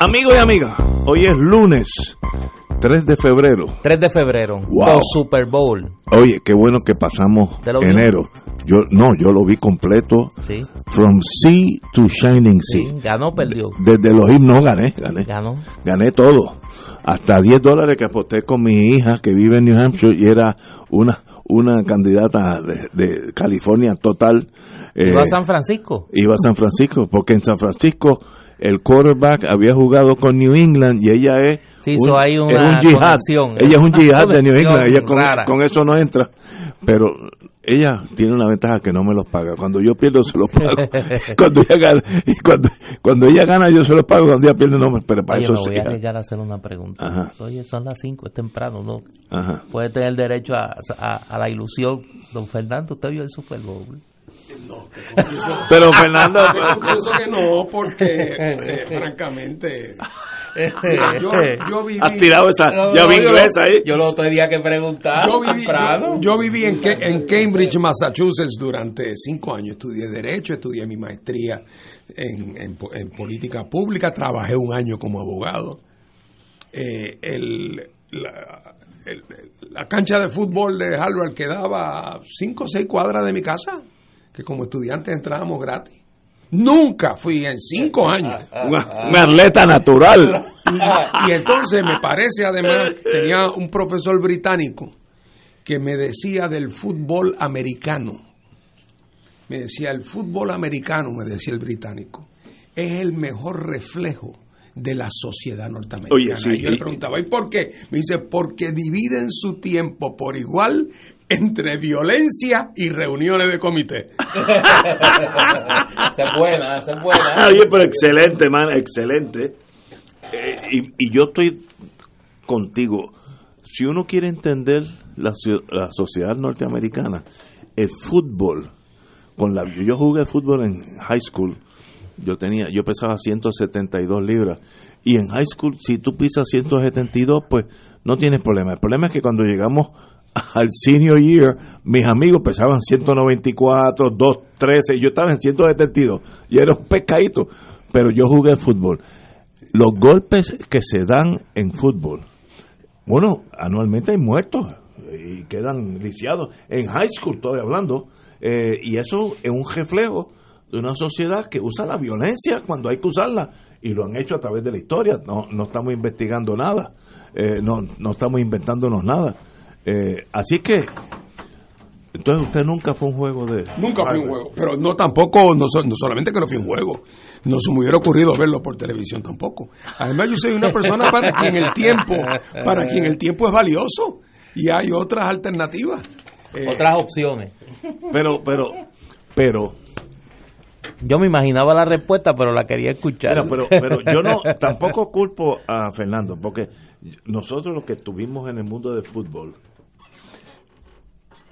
Amigos y amigas, hoy es lunes 3 de febrero. 3 de febrero, Wow. Super Bowl. Oye, qué bueno que pasamos ¿Te lo vio? enero. Yo no, yo lo vi completo. Sí, From Sea to Shining Sea. sí, ganó, perdió. Desde los himnos gané, gané. Ganó. Gané todo. Hasta 10 dólares que aposté con mi hija que vive en New Hampshire y era una una candidata de, de California total. Eh, Iba a San Francisco. iba a San Francisco, porque en San Francisco el quarterback había jugado con New England y ella es Sí, so hay es una un yihad. conexión. Ella es un yihad de New England, ella con, eso no entra. Pero ella tiene una ventaja que no me los paga. Cuando yo pierdo se los pago. cuando ella gana, y cuando, cuando ella gana yo se los pago, cuando ella pierde no me pero para Oye, eso me sí. voy a arriesgar a hacer una pregunta. Ajá. Oye, son las 5, es temprano, ¿no? Ajá. Puede tener derecho a, a, a la ilusión. Don Fernando, usted vio el Super Bowl. Pero Fernando, Pienso que no, porque eh, francamente yo, yo viví, has tirado esa No, llave no, inglesa ahí. Yo lo tenía que preguntar yo viví, temprano. yo, yo viví en, Ca- en Cambridge, Massachusetts durante cinco años. Estudié Derecho, estudié mi maestría en, en po- en política pública, trabajé un año como abogado. Eh, el, la, el- la cancha de fútbol de Harvard quedaba a cinco o seis cuadras de mi casa, que como estudiante entrábamos gratis. Nunca fui en cinco años. Una atleta natural. Y, y entonces me parece además, tenía un profesor británico que me decía del fútbol americano. Me decía, el fútbol americano, me decía el británico, es el mejor reflejo de la sociedad norteamericana. Oye, sí, y yo le preguntaba, ¿y por qué? Me dice, porque dividen su tiempo por igual entre violencia y reuniones de comité. Es buena, es buena. Oye, pero excelente, man, excelente. Eh, y, y yo estoy contigo. Si uno quiere entender la, la sociedad norteamericana, el fútbol, con la yo jugué fútbol en high school, yo tenía, yo pesaba 172 libras, y en high school, si tú pisas 172, pues no tienes problema. El problema es que cuando llegamos al senior year, mis amigos pesaban 194, 213, yo estaba en 172, y era un pescadito, pero yo jugué fútbol. Los golpes que se dan en fútbol, bueno, anualmente hay muertos y quedan lisiados. En high school estoy hablando. eh, y eso es un reflejo de una sociedad que usa la violencia cuando hay que usarla. Y lo han hecho a través de la historia. No, no estamos investigando nada. eh, no, no estamos inventándonos nada. Eh, así que, entonces usted nunca fue un juego de... Nunca fui un juego, pero no tampoco, no, so- no solamente que no fui un juego, no se me hubiera ocurrido verlo por televisión tampoco. Además yo soy una persona para quien el tiempo, para quien el tiempo es valioso y hay otras alternativas. Eh, Otras opciones. Pero, pero, pero, Yo me imaginaba la respuesta, pero la quería escuchar. Mira, pero, pero yo no tampoco culpo a Fernando, porque nosotros los que estuvimos en el mundo del fútbol,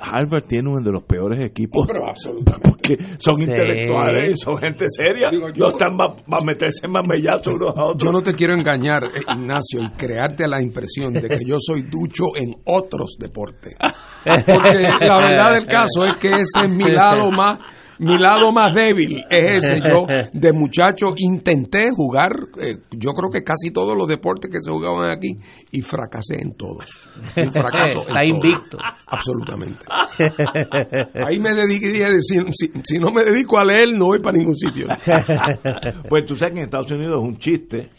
Harvard tiene uno de los peores equipos. pero absolutamente. Porque son Sí. intelectuales y son gente seria. Digo, yo- no están para meterse más mellazos unos a otros. Yo no te quiero engañar, eh, Ignacio, y crearte la impresión de que yo soy ducho en otros deportes. Porque la verdad del caso es que ese es mi lado más, mi lado más débil. Es ese. Yo, de muchacho, intenté jugar, eh, yo creo que casi todos los deportes que se jugaban aquí, y fracasé en todos. Un fracaso Está todos. invicto. Absolutamente. Ahí me dediqué, dije, si, si- si no me dedico a leer, no voy para ningún sitio. Pues tú sabes que en Estados Unidos es un chiste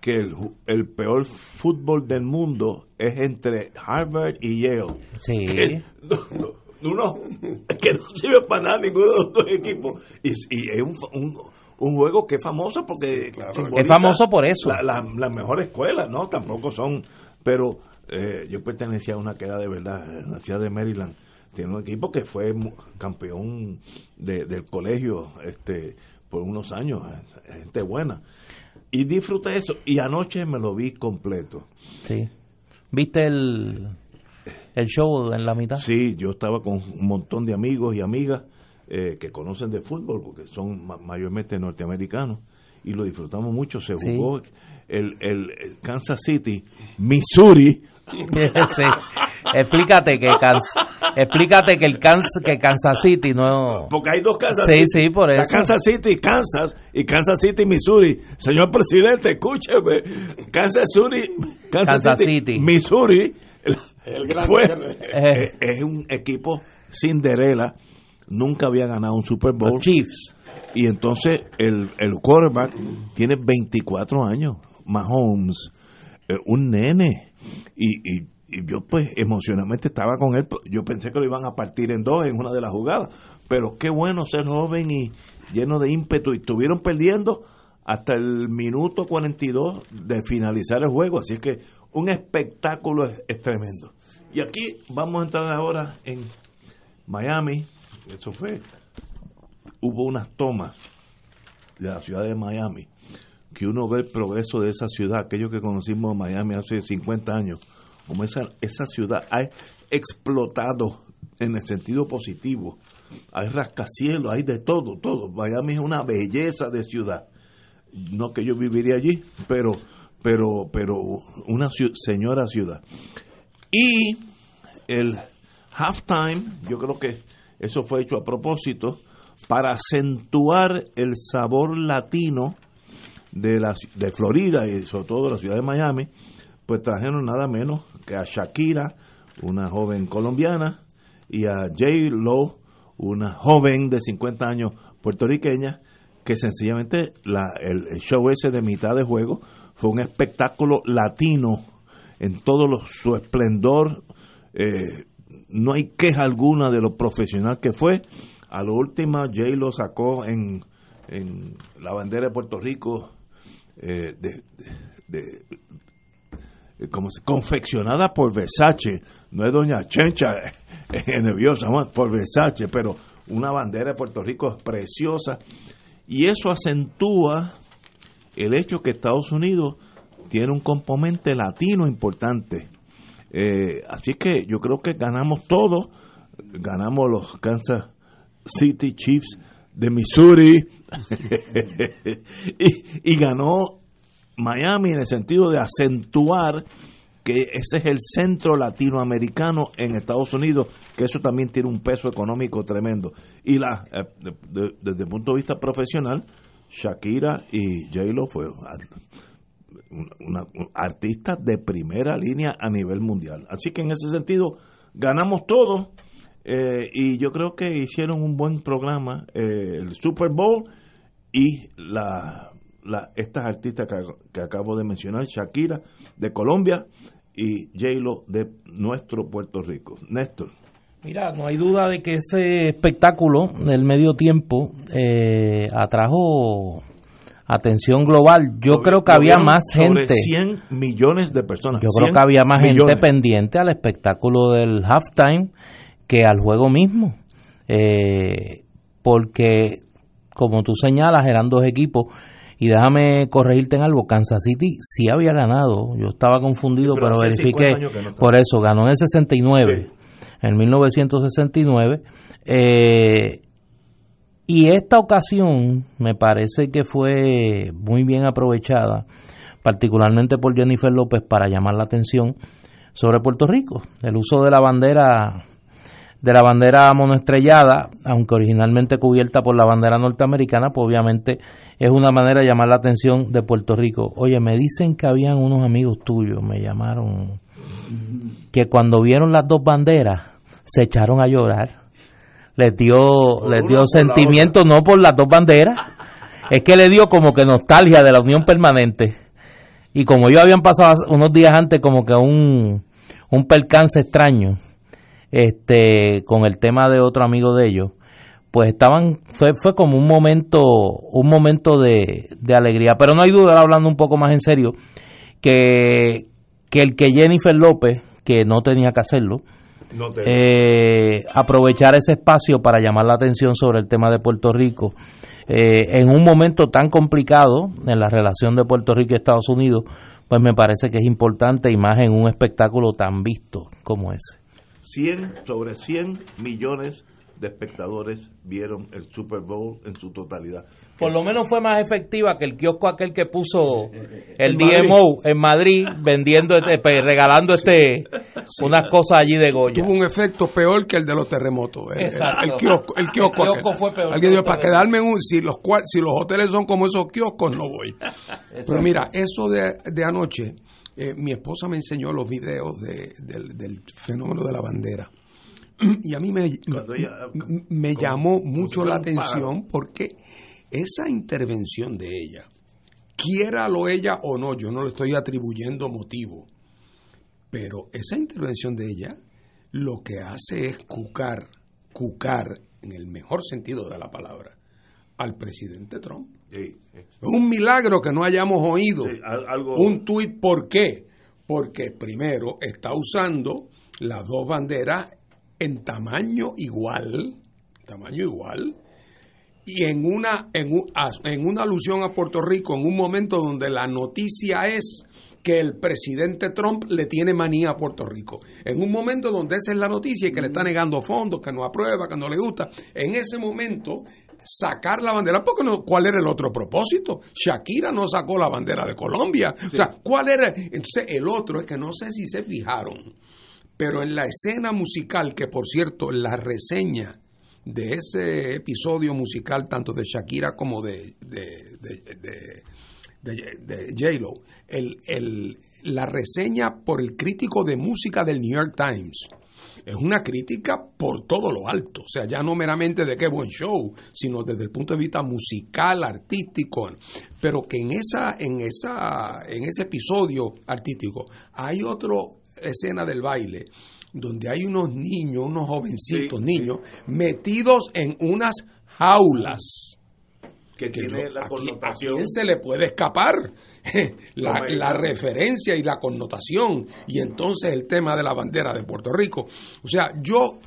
que el, el peor fútbol del mundo es entre Harvard y Yale. Sí. que no, no- uno que no sirve para nada ninguno de los dos equipos y, y es un, un, un juego que es famoso porque Es famoso por eso. la, la, la mejor escuela no tampoco son pero eh, yo pertenecía a una que era de verdad en la ciudad de Maryland tiene un equipo que fue campeón de- del colegio este por unos años, eh, gente buena. Y disfruté eso. Y anoche me lo vi completo. Sí. ¿Viste el, el show en la mitad? Sí, yo estaba con un montón de amigos y amigas eh, que conocen de fútbol, porque son ma- mayormente norteamericanos, y lo disfrutamos mucho. Se jugó el, el, el Kansas City, Missouri. Sí. Explícate que Kansas, explícate que el Kansas, que Kansas City no Porque hay dos Kansas Sí, City. sí, por La eso. Kansas City, Kansas, y Kansas City, Missouri. Señor presidente, escúcheme. Kansas City, Kansas, Kansas City, City. Missouri, El gran- fue- Eh. eh, es un equipo Cinderella. Nunca había ganado un Super Bowl. los Chiefs. Y entonces el, el quarterback tiene 24 años, Mahomes, eh, un nene. Y, y, y yo pues emocionalmente estaba con él. Yo pensé que lo iban a partir en dos en una de las jugadas. Pero qué bueno ser joven y lleno de ímpetu. Y estuvieron perdiendo hasta el minuto 42 de finalizar el juego. Así que un espectáculo es, es tremendo. Y aquí vamos a entrar ahora en Miami. Eso fue hubo unas tomas de la ciudad de Miami, que uno ve el progreso de esa ciudad, aquellos que conocimos Miami hace 50 años, como esa, esa ciudad ha explotado en el sentido positivo. Hay rascacielos, hay de todo, todo. Miami es una belleza de ciudad. No que yo viviría allí, pero, pero, pero una señora ciudad. Y el halftime, yo creo que eso fue hecho a propósito para acentuar el sabor latino de la de Florida y sobre todo de la ciudad de Miami, pues trajeron nada menos que a Shakira, una joven colombiana, y a J. Lo, una joven de 50 años puertorriqueña, que sencillamente la, el, show ese de mitad de juego fue un espectáculo latino en todo su esplendor. eh, no hay queja alguna de lo profesional que fue. A lo último, Jay lo sacó en, en la bandera de Puerto Rico, eh, de, de- como se- confeccionada por Versace. No es Doña Chencha eh, nerviosa, por Versace, pero una bandera de Puerto Rico preciosa. Y eso acentúa el hecho que Estados Unidos tiene un componente latino importante. Eh, así que yo creo que ganamos todo. Ganamos los Kansas City Chiefs de Missouri y ganó Miami en el sentido de acentuar que ese es el centro latinoamericano en Estados Unidos, que eso también tiene un peso económico tremendo. Y la eh, de- de- desde el punto de vista profesional, Shakira y J-Lo fue una, una- artistas de primera línea a nivel mundial. Así que en ese sentido ganamos todo eh, y yo creo que hicieron un buen programa, eh, el Super Bowl y la- estas artistas que, que acabo de mencionar, Shakira de Colombia y J-Lo de nuestro Puerto Rico. Néstor. Mira, no hay duda de que ese espectáculo del medio tiempo eh, atrajo atención global. Yo creo que había más gente. 100 millones de personas. Yo creo 100 que había más millones. gente pendiente al espectáculo del halftime que al juego mismo. Eh, porque, como tú señalas, eran dos equipos. Y déjame corregirte en algo, Kansas City sí había ganado. Yo estaba confundido, Sí, pero pero, verifiqué. 50 años que no está. Por eso, ganó en el 69, en 1969. Eh, y esta ocasión me parece que fue muy bien aprovechada, particularmente por Jennifer López, para llamar la atención sobre Puerto Rico. El uso de la bandera de la bandera monoestrellada, aunque originalmente cubierta por la bandera norteamericana, pues obviamente es una manera de llamar la atención de Puerto Rico. Oye, me dicen que habían unos amigos tuyos, me llamaron, que cuando vieron las dos banderas se echaron a llorar. Les dio, Por les dio sentimiento no por las dos banderas, es que le dio como que nostalgia de la unión permanente. Y como ellos habían pasado unos días antes como que un, un percance extraño, este, con el tema de otro amigo de ellos, pues estaban, fue, fue como un momento, un momento de, de alegría. Pero no hay duda, hablando un poco más en serio, que, que el que Jennifer López, que no tenía que hacerlo, eh, aprovechar ese espacio para llamar la atención sobre el tema de Puerto Rico. Eh, en un momento tan complicado en la relación de Puerto Rico y Estados Unidos, pues me parece que es importante y más en un espectáculo tan visto como ese. 100 sobre 100 millones de espectadores vieron el Super Bowl en su totalidad. Por lo menos fue más efectiva que el kiosco aquel que puso el DMO en Madrid vendiendo, este, regalando este unas cosas allí de Goya. Tuvo un efecto peor que el de los terremotos. El, el, kiosco, el kiosco, fue peor. para quedarme un, si los si los hoteles son como esos kioscos no voy. Pero mira, eso de, de anoche, eh, mi esposa me enseñó los videos de, del, del fenómeno de la bandera. Y a mí me, me llamó mucho la atención porque esa intervención de ella, quiera lo ella o no, yo no le estoy atribuyendo motivo, pero esa intervención de ella lo que hace es cucar, cucar en el mejor sentido de la palabra, al presidente Trump. Es un milagro que no hayamos oído un tuit. ¿Por qué? Porque primero está usando las dos banderas en tamaño igual, tamaño igual, y en una, en, en una alusión a Puerto Rico, en un momento donde la noticia es que el presidente Trump le tiene manía a Puerto Rico. En un momento donde esa es la noticia y que le está negando fondos, que no aprueba, que no le gusta, en ese momento sacar la bandera, porque no, ¿cuál era el otro propósito? Shakira no sacó la bandera de Colombia. O sea, ¿cuál era? Entonces, el otro es que no sé si se fijaron pero en la escena musical, que por cierto, la reseña de ese episodio musical, tanto de Shakira como de, de, de, J-Lo, el, la reseña por el crítico de música del New York Times, es una crítica por todo lo alto, o sea, ya no meramente de qué buen show, sino desde el punto de vista musical, artístico, pero que en esa en esa en ese episodio artístico hay otro escena del baile donde hay unos niños, unos jovencitos niños, metidos en unas jaulas. Que, tiene la connotación. ¿A quién se le puede escapar? la, referencia y la connotación. Y entonces el tema de la bandera de Puerto Rico. O sea, yo.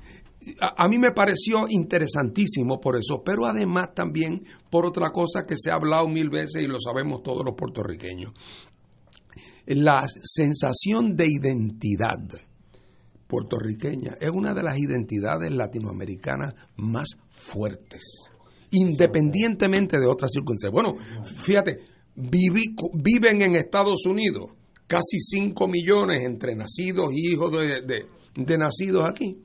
a mí me pareció interesantísimo por eso, pero además también por otra cosa que se ha hablado mil veces y lo sabemos todos los puertorriqueños la sensación de identidad puertorriqueña es una de las identidades latinoamericanas más fuertes, independientemente de otras circunstancias. Bueno, fíjate, viven en Estados Unidos casi 5 millones entre nacidos y hijos de, de nacidos aquí.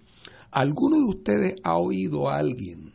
¿Alguno de ustedes ha oído a alguien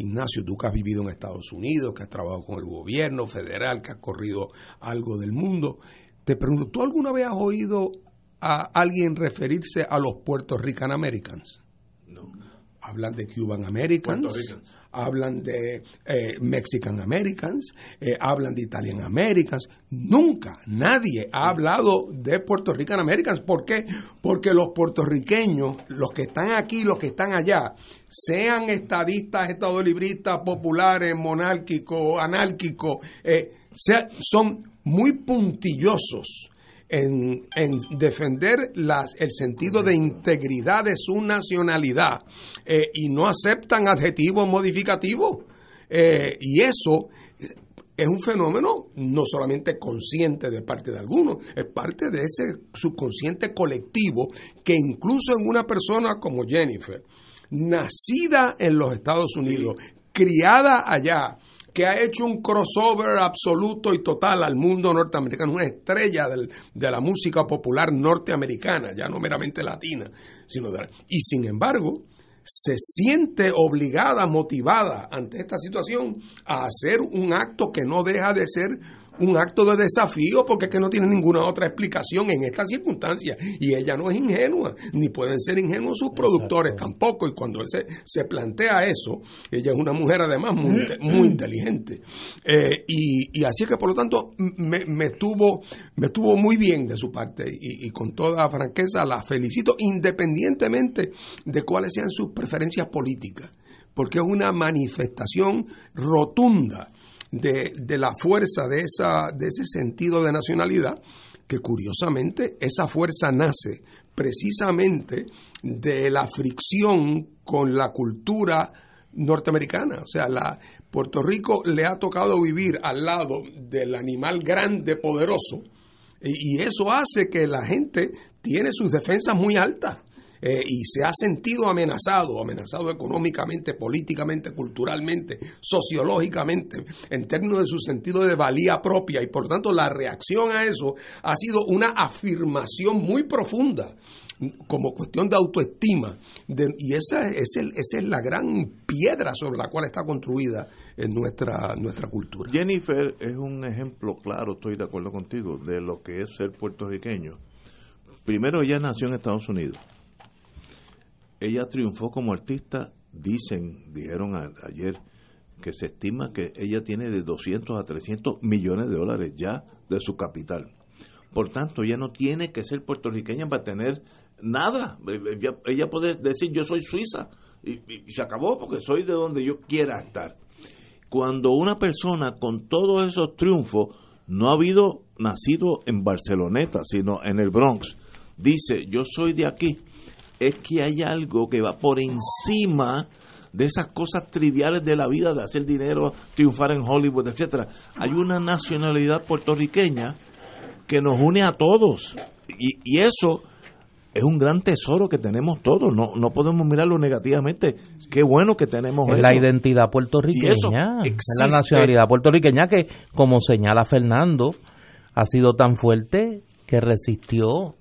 Ignacio, tú que has vivido en Estados Unidos, que has trabajado con el gobierno federal, que has corrido algo del mundo, te pregunto, ¿tú alguna vez has oído a alguien referirse a los Puerto Rican Americans? No. Hablan de Cuban Americans, hablan de eh, Mexican Americans, eh, hablan de Italian Americans. Nunca nadie ha hablado de Puerto Rican Americans. ¿Por qué? Porque los puertorriqueños, los que están aquí, los que están allá, sean estadistas, estadolibristas, populares, monárquicos, anárquicos, eh, son muy puntillosos en, defender las, el sentido de integridad de su nacionalidad eh, y no aceptan adjetivos modificativos. Eh, y eso es un fenómeno no solamente consciente de parte de algunos, es parte de ese subconsciente colectivo que incluso en una persona como Jennifer, nacida en los Estados Unidos, criada allá, que ha hecho un crossover absoluto y total al mundo norteamericano, una estrella de la música popular norteamericana, ya no meramente latina, sino de, y sin embargo se siente obligada, motivada ante esta situación a hacer un acto que no deja de ser un acto de desafío porque es que no tiene ninguna otra explicación en estas circunstancias. Y ella no es ingenua, ni pueden ser ingenuos sus productores tampoco. Y cuando se, se plantea eso, ella es una mujer además muy, muy inteligente. Eh, y, así es que por lo tanto me, me, estuvo, me estuvo muy bien de su parte y, y con toda franqueza la felicito independientemente de cuáles sean sus preferencias políticas porque es una manifestación rotunda de, de la fuerza de, esa, de ese sentido de nacionalidad, que curiosamente esa fuerza nace precisamente de la fricción con la cultura norteamericana. O sea, la, Puerto Rico le ha tocado vivir al lado del animal grande, poderoso, y, eso hace que la gente tiene sus defensas muy altas. Eh, y se ha sentido amenazado, amenazado económicamente, políticamente, culturalmente, sociológicamente, en términos de su sentido de valía propia y por tanto la reacción a eso ha sido una afirmación muy profunda como cuestión de autoestima y esa es, el, esa es la gran piedra sobre la cual está construida nuestra, nuestra cultura. Jennifer es un ejemplo claro, estoy de acuerdo contigo, de lo que es ser puertorriqueño. Primero ella nació en Estados Unidos ella triunfó como artista, dicen, dijeron ayer, que se estima que ella tiene de 200 a 300 millones de dólares ya de su capital. Por tanto, ella no tiene que ser puertorriqueña para tener nada. Ella, puede decir yo soy suiza y, se acabó porque soy de donde yo quiera estar. Cuando una persona con todos esos triunfos no ha habido nacido en Barceloneta, sino en el Bronx, dice yo soy de aquí, es que hay algo que va por encima de esas cosas triviales de la vida, de hacer dinero, triunfar en Hollywood, etcétera. Hay una nacionalidad puertorriqueña que nos une a todos. Y, eso es un gran tesoro que tenemos todos. No, no podemos mirarlo negativamente. Qué bueno que tenemos es la identidad puertorriqueña. Es la nacionalidad puertorriqueña que, como señala Fernando, ha sido tan fuerte que resistió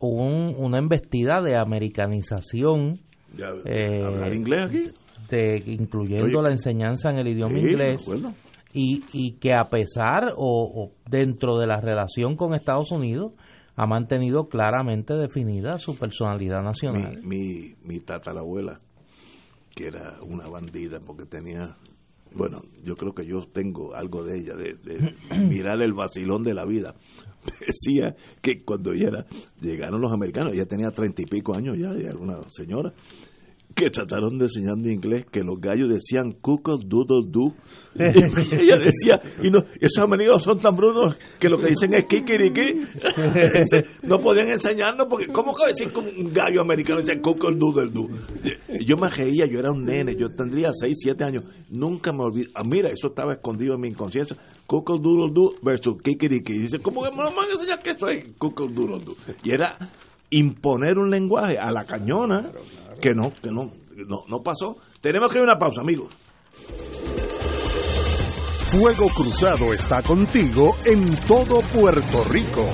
una embestida de americanización. Eh, inglés aquí? De, incluyendo la enseñanza en el idioma inglés. Y, y, que a pesar o, dentro de la relación con Estados Unidos ha mantenido claramente definida su personalidad nacional. Mi, mi, mi tatarabuela, que era una bandida porque tenía bueno, yo creo que yo tengo algo de ella, de, de mirar el vacilón de la vida. Decía que cuando ella llegaron los americanos, ella tenía treinta y pico años ya, era una señora, que trataron de enseñar en inglés que los gallos decían cuckoo doodle doo. ella decía, y no, esos americanos son tan brutos que lo que dicen es kikiriki. no podían enseñarnos porque, ¿cómo que decir como un gallo americano dice cuckoo doodle doo? Yo me reía, yo era un nene, yo tendría 6, 7 años. Nunca me olvidé. Ah, mira, eso estaba escondido en mi inconsciencia. Cuckoo doodle doo versus kikiriki. Y dice, ¿cómo que me van a enseñar que eso es cuckoo doodle doo? Y era imponer un lenguaje a la cañona que no, que no, no, no pasó. Tenemos que ir a una pausa, amigos. Fuego Cruzado está contigo en todo Puerto Rico.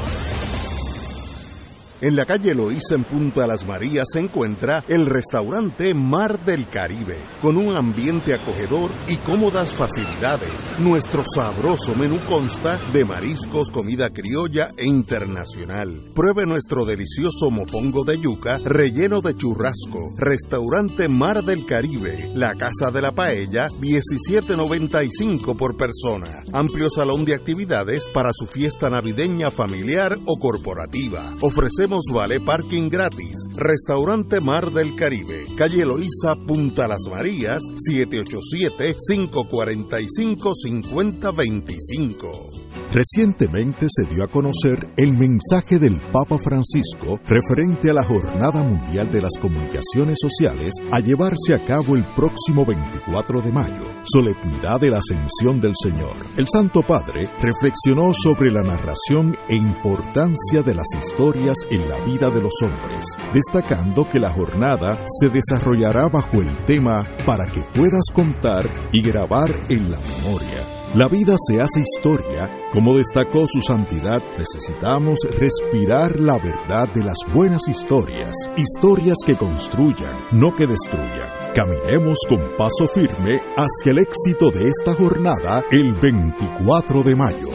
En la calle Loíza en Punta Las Marías se encuentra el restaurante Mar del Caribe, con un ambiente acogedor y cómodas facilidades. Nuestro sabroso menú consta de mariscos, comida criolla e internacional. Pruebe nuestro delicioso mofongo de yuca relleno de churrasco. Restaurante Mar del Caribe, la Casa de la Paella, 17.95 por persona. Amplio salón de actividades para su fiesta navideña familiar o corporativa. Ofrecemos vale parking gratis. Restaurante Mar del Caribe, calle Loíza, Punta Las Marías, 787-545-5025. Recientemente se dio a conocer el mensaje del Papa Francisco referente a la Jornada Mundial de las Comunicaciones Sociales a llevarse a cabo el próximo 24 de mayo, solemnidad de la Ascensión del Señor. El Santo Padre reflexionó sobre la narración e importancia de las historias en la vida de los hombres, destacando que la jornada se desarrollará bajo el tema para que puedas contar y grabar en la memoria la vida se hace historia, como destacó su santidad, necesitamos respirar la verdad de las buenas historias, historias que construyan, no que destruyan. Caminemos con paso firme hacia el éxito de esta jornada el 24 de mayo.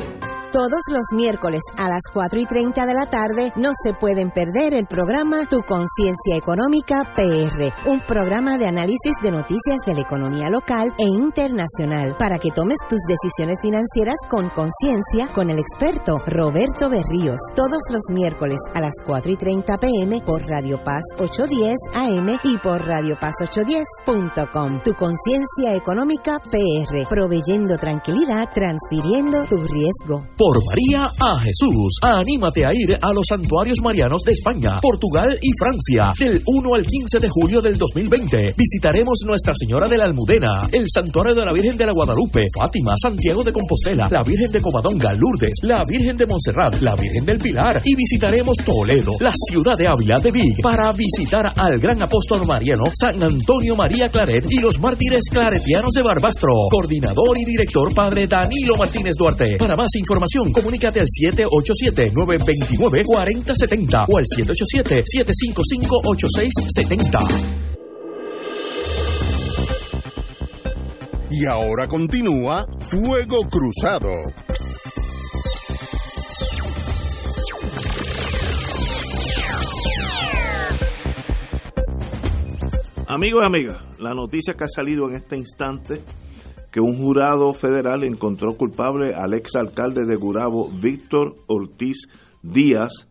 Todos los miércoles a las 4 y 30 de la tarde no se pueden perder el programa Tu Conciencia Económica PR, un programa de análisis de noticias de la economía local e internacional para que tomes tus decisiones financieras con conciencia con el experto Roberto Berríos. Todos los miércoles a las 4 y 30 pm por Radio Paz 810 AM y por Radio Paz 810.com. Tu Conciencia Económica PR, proveyendo tranquilidad, transfiriendo tu riesgo por María a Jesús. Anímate a ir a los santuarios marianos de España, Portugal y Francia del 1 al 15 de julio del 2020. Visitaremos Nuestra Señora de la Almudena, el Santuario de la Virgen de la Guadalupe, Fátima, Santiago de Compostela, la Virgen de Covadonga, Lourdes, la Virgen de Montserrat, la Virgen del Pilar y visitaremos Toledo, la ciudad de Ávila de Vig, para visitar al gran apóstol mariano San Antonio María Claret y los mártires claretianos de Barbastro. Coordinador y director Padre Danilo Martínez Duarte. Para más información, comunícate al 787-929-4070 o al 787-755-8670. Y ahora continúa Fuego Cruzado. Amigos y amigas, la noticia que ha salido en este instante que un jurado federal encontró culpable al exalcalde de Gurabo, Víctor Ortiz Díaz,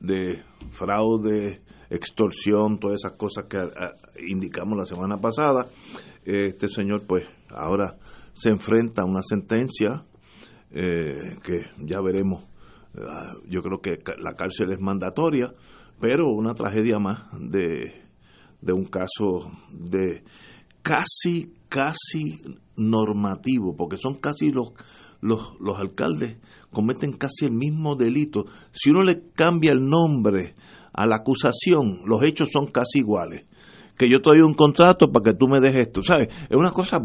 de fraude, extorsión, todas esas cosas que ah, indicamos la semana pasada. Este señor, pues, ahora se enfrenta a una sentencia eh, que ya veremos. Ah, yo creo que la cárcel es mandatoria, pero una tragedia más de de un caso de casi, casi normativo, porque son casi los, los, los alcaldes cometen casi el mismo delito. Si uno le cambia el nombre a la acusación, los hechos son casi iguales. Que yo te doy un contrato para que tú me dejes esto, ¿sabes? Es una cosa,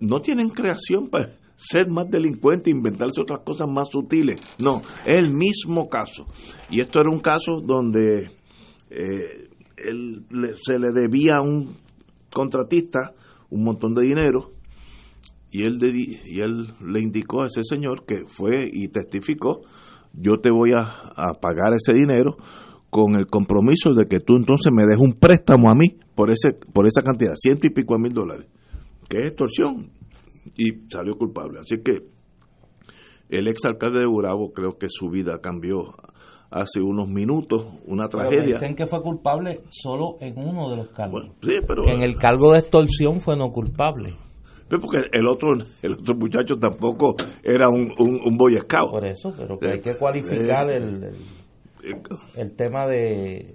no tienen creación para ser más delincuente, inventarse otras cosas más sutiles. No, es el mismo caso. Y esto era un caso donde eh, él, se le debía a un contratista un montón de dinero y él, y él le indicó a ese señor que fue y testificó, yo te voy a, pagar ese dinero con el compromiso de que tú entonces me des un préstamo a mí por ese por esa cantidad, ciento y pico mil dólares, que es extorsión, y salió culpable. Así que el ex alcalde de Burabo creo que su vida cambió hace unos minutos una tragedia. dicen que fue culpable solo en uno de los cargos. sí, pero, en el cargo de extorsión fue no culpable. Pero porque el otro el otro muchacho tampoco era un, un, boy scout. Por eso, pero que hay que cualificar eh, el, el, tema de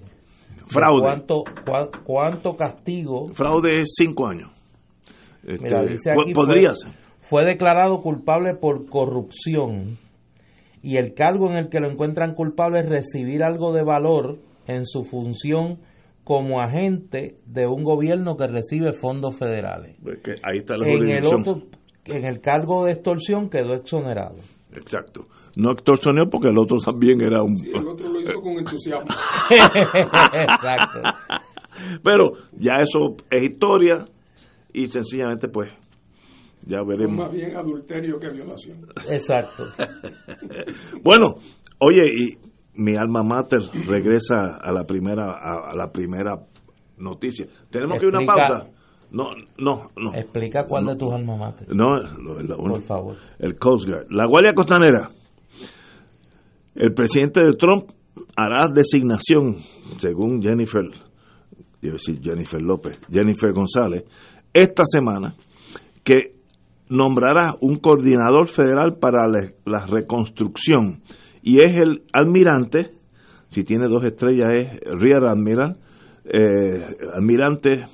fraude. cuánto, cuánto castigo. Fraude es cinco años. Este, podría ser. Fue declarado culpable por corrupción y el cargo en el que lo encuentran culpable es recibir algo de valor en su función como agente de un gobierno que recibe fondos federales. Pues ahí está la en el otro, en el cargo de extorsión quedó exonerado. Exacto. No extorsionó porque el otro también era un... el otro lo hizo con entusiasmo. Exacto. Pero ya eso es historia y sencillamente pues ya veremos. más bien adulterio que violación. Exacto. bueno, oye, y mi alma mater regresa a la primera a, la primera noticia. Tenemos que ir a una pausa. No, no, no. Explica cuál de tus alma mater. No, por favor. El Coast Guard. La Guardia Costanera. El presidente de Trump hará designación, según Jennifer, iba decir Jennifer López, Jennifer González, esta semana, que nombrará un coordinador federal para la, reconstrucción y es el almirante, si tiene dos estrellas es Rear Admiral, eh, almirante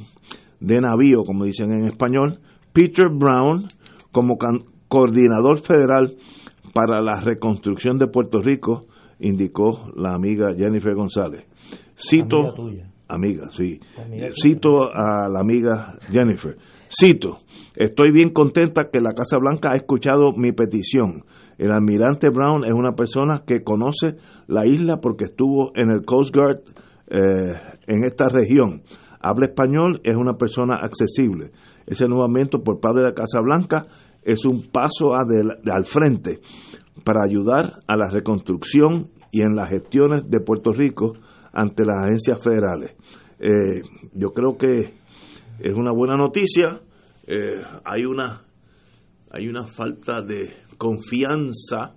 de navío, como dicen en español, Peter Brown como coordinador federal para la reconstrucción de Puerto Rico, indicó la amiga Jennifer González. Cito, amiga, sí, cito a la amiga Jennifer. Cito, estoy bien contenta que la Casa Blanca ha escuchado mi petición. El almirante Brown es una persona que conoce la isla porque estuvo en el Coast Guard eh, en esta región. Habla español, es una persona accesible. Ese nuevamente por parte de la Casa Blanca es un paso al frente para ayudar a la reconstrucción y en las gestiones de Puerto Rico ante las agencias federales. Eh, yo creo que es una buena noticia. Eh, hay una hay una falta de confianza,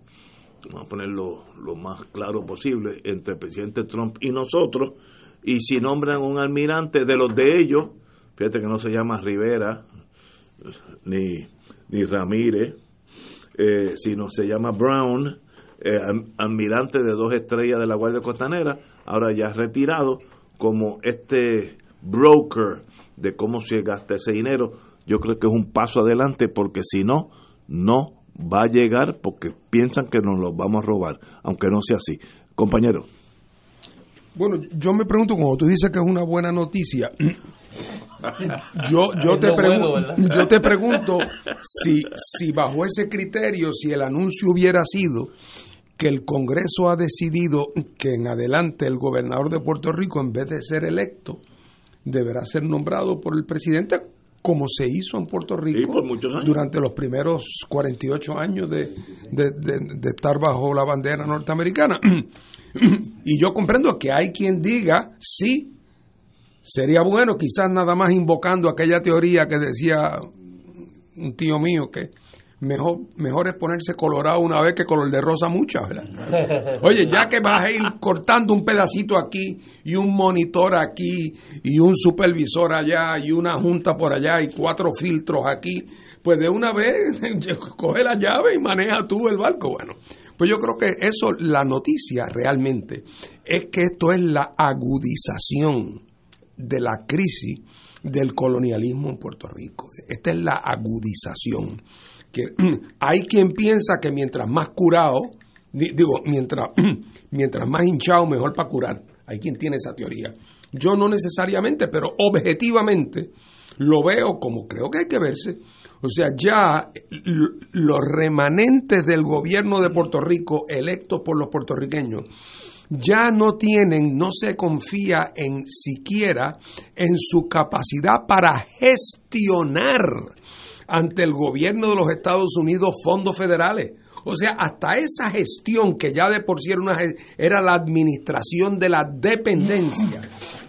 vamos a ponerlo lo más claro posible, entre el presidente Trump y nosotros. Y si nombran un almirante de los de ellos, fíjate que no se llama Rivera ni, ni Ramírez, eh, sino se llama Brown, eh, almirante de dos estrellas de la Guardia Costanera, ahora ya retirado, como este broker de cómo se gasta ese dinero. Yo creo que es un paso adelante porque si no, no va a llegar porque piensan que nos lo vamos a robar, aunque no sea así. Compañero. Bueno, yo me pregunto, como tú dices que es una buena noticia, yo, yo, te, pregunto, yo te pregunto si, si bajo ese criterio, si el anuncio hubiera sido que el Congreso ha decidido que en adelante el gobernador de Puerto Rico, en vez de ser electo, deberá ser nombrado por el presidente, como se hizo en Puerto Rico durante los primeros 48 años de, de, estar bajo la bandera norteamericana. y yo comprendo que hay quien diga, sí, sería bueno, quizás nada más invocando aquella teoría que decía un tío mío que mejor, mejor es ponerse colorado una vez que color de rosa muchas, ¿verdad? Oye, ya que vas a ir cortando un pedacito aquí y un monitor aquí y un supervisor allá y una junta por allá y cuatro filtros aquí, pues de una vez coge la llave y maneja tú el barco. Bueno, pues yo creo que eso, la noticia realmente es que esto es la agudización de la crisis del colonialismo en Puerto Rico. Esta es la agudización hay quien piensa que mientras más curado, digo, mientras, mientras más hinchado, mejor para curar. Hay quien tiene esa teoría. Yo no necesariamente, pero objetivamente lo veo como creo que hay que verse. O sea, ya los remanentes del gobierno de Puerto Rico electos por los puertorriqueños ya no tienen, no se confía en siquiera en su capacidad para gestionar ante el gobierno de los Estados Unidos fondos federales. O sea, hasta esa gestión que ya de por sí era, una, era la administración de la dependencia,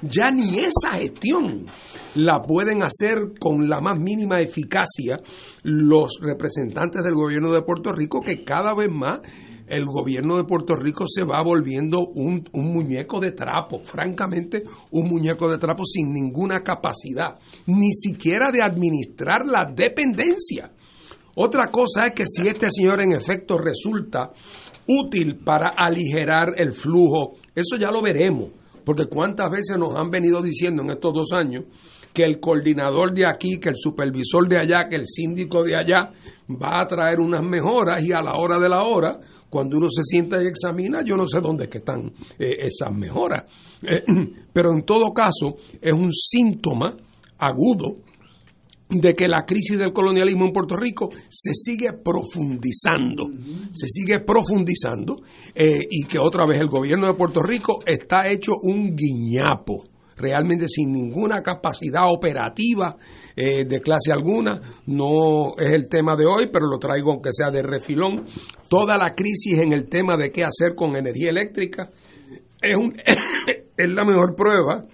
ya ni esa gestión la pueden hacer con la más mínima eficacia los representantes del gobierno de Puerto Rico que cada vez más el gobierno de Puerto Rico se va volviendo un, muñeco de trapo, francamente un muñeco de trapo sin ninguna capacidad, ni siquiera de administrar la dependencia. Otra cosa es que si este señor en efecto resulta útil para aligerar el flujo, eso ya lo veremos, porque cuántas veces nos han venido diciendo en estos dos años que el coordinador de aquí, que el supervisor de allá, que el síndico de allá va a traer unas mejoras y a la hora de la hora cuando uno se sienta y examina, yo no sé dónde están eh, esas mejoras. Eh, pero en todo caso, es un síntoma agudo de que la crisis del colonialismo en Puerto Rico se sigue profundizando, se sigue profundizando eh, y que otra vez el gobierno de Puerto Rico está hecho un guiñapo realmente sin ninguna capacidad operativa eh, de clase alguna. No es el tema de hoy, pero lo traigo aunque sea de refilón. Toda la crisis en el tema de qué hacer con energía eléctrica es, un, es la mejor prueba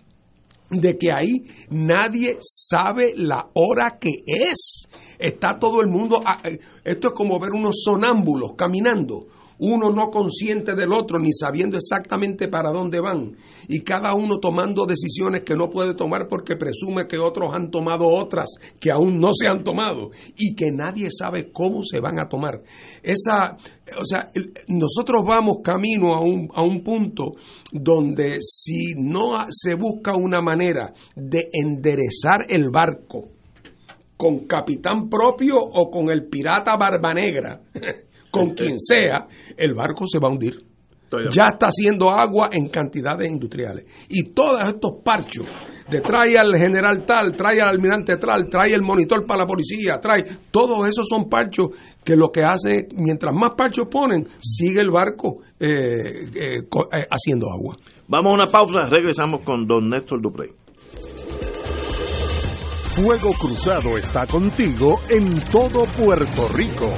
de que ahí nadie sabe la hora que es. Está todo el mundo, eh, esto es como ver unos sonámbulos caminando uno no consciente del otro ni sabiendo exactamente para dónde van y cada uno tomando decisiones que no puede tomar porque presume que otros han tomado otras que aún no se han tomado y que nadie sabe cómo se van a tomar. Esa, o sea, nosotros vamos camino a un, a un punto donde si no se busca una manera de enderezar el barco con capitán propio o con el pirata barba negra, con quien sea, el barco se va a hundir. Ya está haciendo agua en cantidades industriales. Y todos estos parchos de trae al general tal, trae al almirante tal, trae el monitor para la policía, trae, todos esos son parchos que lo que hace, mientras más parchos ponen, sigue el barco eh, eh, eh, haciendo agua. Vamos a una pausa, regresamos con don Néstor Duprey. Fuego Cruzado está contigo en todo Puerto Rico.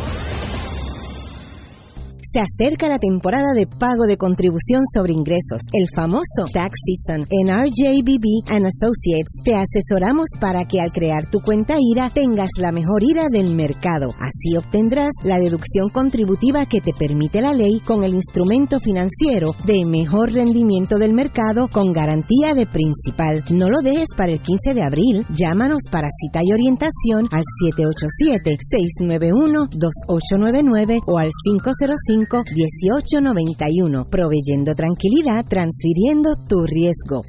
Se acerca la temporada de pago de contribución sobre ingresos, el famoso Tax Season. En RJBB and Associates te asesoramos para que al crear tu cuenta IRA tengas la mejor IRA del mercado. Así obtendrás la deducción contributiva que te permite la ley con el instrumento financiero de mejor rendimiento del mercado con garantía de principal. No lo dejes para el 15 de abril. Llámanos para cita y orientación al 787-691-2899 o al 505 787-691-1891. Proveyendo tranquilidad, transfiriendo tu riesgo.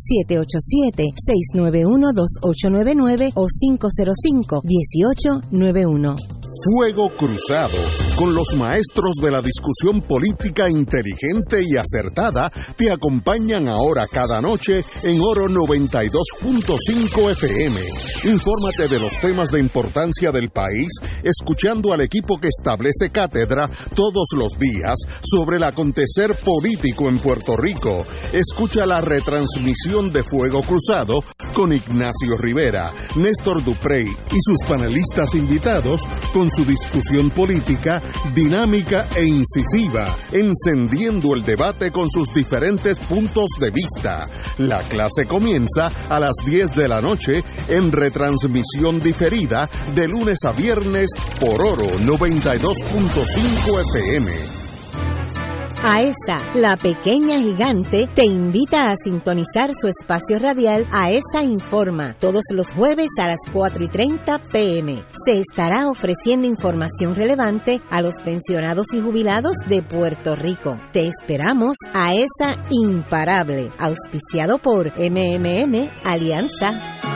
787-691-2899 o 505-1891. Fuego Cruzado, con los maestros de la discusión política inteligente y acertada, te acompañan ahora cada noche en Oro 92.5 FM. Infórmate de los temas de importancia del país, escuchando al equipo que establece cátedra todos los días sobre el acontecer político en Puerto Rico. Escucha la retransmisión de Fuego Cruzado con Ignacio Rivera, Néstor Duprey y sus panelistas invitados con su discusión política dinámica e incisiva, encendiendo el debate con sus diferentes puntos de vista. La clase comienza a las 10 de la noche en retransmisión diferida de lunes a viernes por Oro 92.5 FM. AESA, la pequeña gigante, te invita a sintonizar su espacio radial AESA Informa todos los jueves a las 4 y 30 pm. Se estará ofreciendo información relevante a los pensionados y jubilados de Puerto Rico. Te esperamos AESA Imparable, auspiciado por MMM Alianza.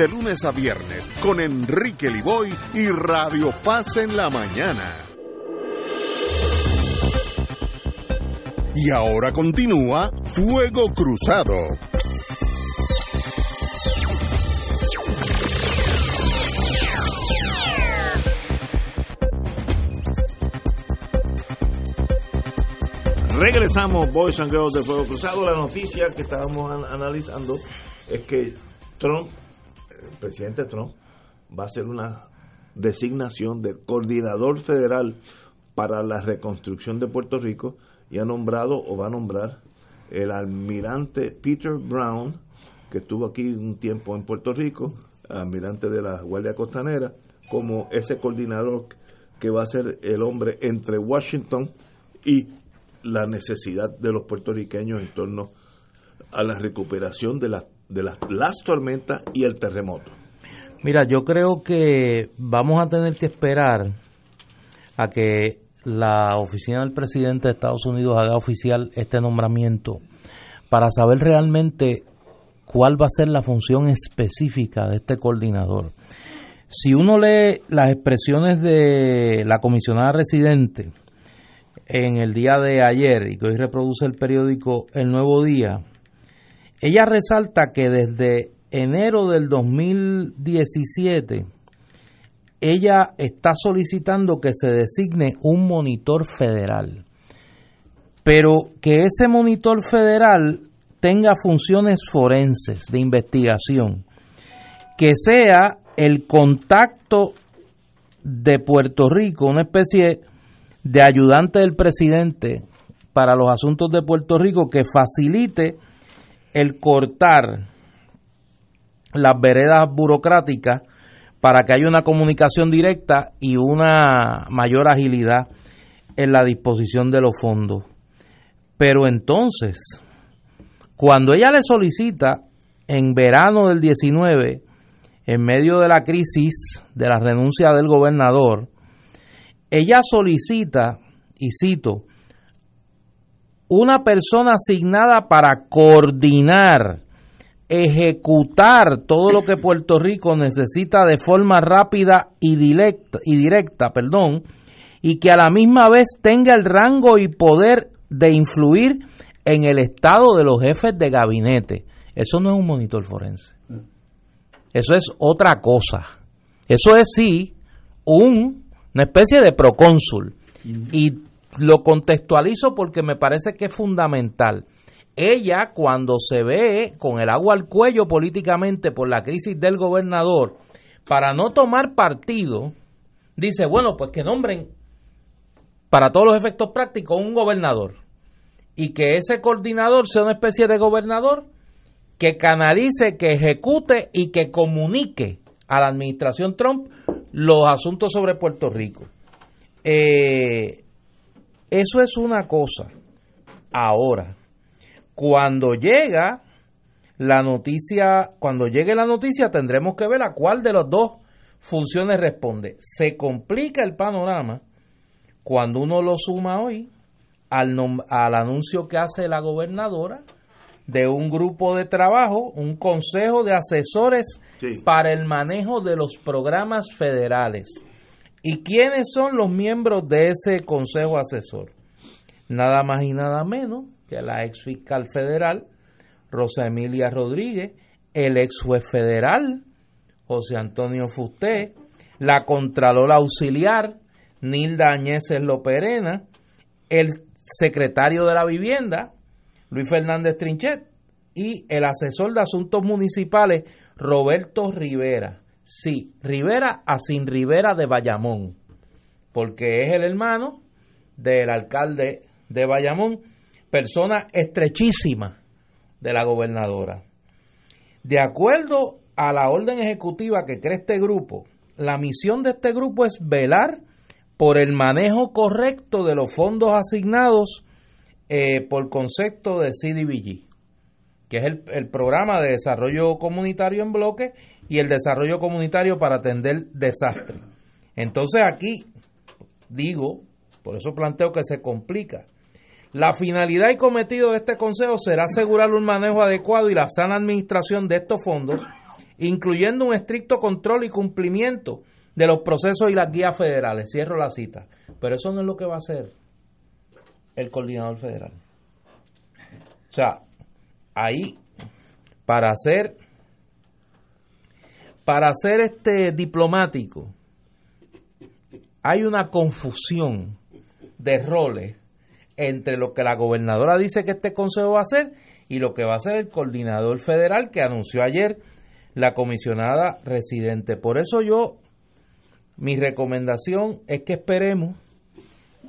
lunes a viernes con Enrique Liboy y Radio Paz en la mañana. Y ahora continúa Fuego Cruzado. Regresamos, Boys and Girls de Fuego Cruzado. La noticia que estábamos an- analizando es que Trump, presidente Trump, va a hacer una designación de coordinador federal para la reconstrucción de Puerto Rico y ha nombrado o va a nombrar el almirante Peter Brown, que estuvo aquí un tiempo en Puerto Rico, almirante de la Guardia Costanera, como ese coordinador que va a ser el hombre entre Washington y la necesidad de los puertorriqueños en torno a la recuperación de, las de las, las tormentas y el terremoto. Mira, yo creo que vamos a tener que esperar a que la oficina del presidente de Estados Unidos haga oficial este nombramiento para saber realmente cuál va a ser la función específica de este coordinador. Si uno lee las expresiones de la comisionada residente en el día de ayer y que hoy reproduce el periódico El Nuevo Día, ella resalta que desde enero del 2017 ella está solicitando que se designe un monitor federal, pero que ese monitor federal tenga funciones forenses de investigación, que sea el contacto de Puerto Rico, una especie de ayudante del presidente para los asuntos de Puerto Rico que facilite el cortar las veredas burocráticas para que haya una comunicación directa y una mayor agilidad en la disposición de los fondos. Pero entonces, cuando ella le solicita en verano del 19, en medio de la crisis de la renuncia del gobernador, ella solicita, y cito, una persona asignada para coordinar, ejecutar todo lo que Puerto Rico necesita de forma rápida y directa, y directa, perdón, y que a la misma vez tenga el rango y poder de influir en el estado de los jefes de gabinete. Eso no es un monitor forense. Eso es otra cosa. Eso es sí un, una especie de procónsul. Y lo contextualizo porque me parece que es fundamental. Ella, cuando se ve con el agua al cuello políticamente por la crisis del gobernador, para no tomar partido, dice, bueno, pues que nombren para todos los efectos prácticos, un gobernador. Y que ese coordinador sea una especie de gobernador que canalice, que ejecute y que comunique a la administración Trump los asuntos sobre Puerto Rico. Eh, eso es una cosa. Ahora, cuando llega la noticia, cuando llegue la noticia tendremos que ver a cuál de las dos funciones responde. Se complica el panorama cuando uno lo suma hoy al, al anuncio que hace la gobernadora de un grupo de trabajo, un consejo de asesores para el manejo de los programas federales. ¿Y quiénes son los miembros de ese consejo asesor? Nada más y nada menos que la ex fiscal federal, Rosa Emilia Rodríguez, el ex juez federal, José Antonio Fusté, la Contralora Auxiliar, Nilda Añeses Loperena, el secretario de la Vivienda, Luis Fernández Trinchet, y el asesor de asuntos municipales, Roberto Rivera. Sí, Rivera a Sin Rivera de Bayamón, porque es el hermano del alcalde de Bayamón, persona estrechísima de la gobernadora. De acuerdo a la orden ejecutiva que crea este grupo, la misión de este grupo es velar por el manejo correcto de los fondos asignados eh, por concepto de CDBG, que es el, el, programa de desarrollo comunitario en bloque y el desarrollo comunitario para atender desastres. Entonces aquí digo, por eso planteo que se complica. La finalidad y cometido de este consejo será asegurar un manejo adecuado y la sana administración de estos fondos, incluyendo un estricto control y cumplimiento de los procesos y las guías federales. Cierro la cita. Pero eso no es lo que va a hacer el coordinador federal. O sea, ahí, para hacer, para hacer este diplomático, hay una confusión de roles entre lo que la gobernadora dice que este consejo va a hacer y lo que va a hacer el coordinador federal que anunció ayer la comisionada residente. Por eso yo mi recomendación es que esperemos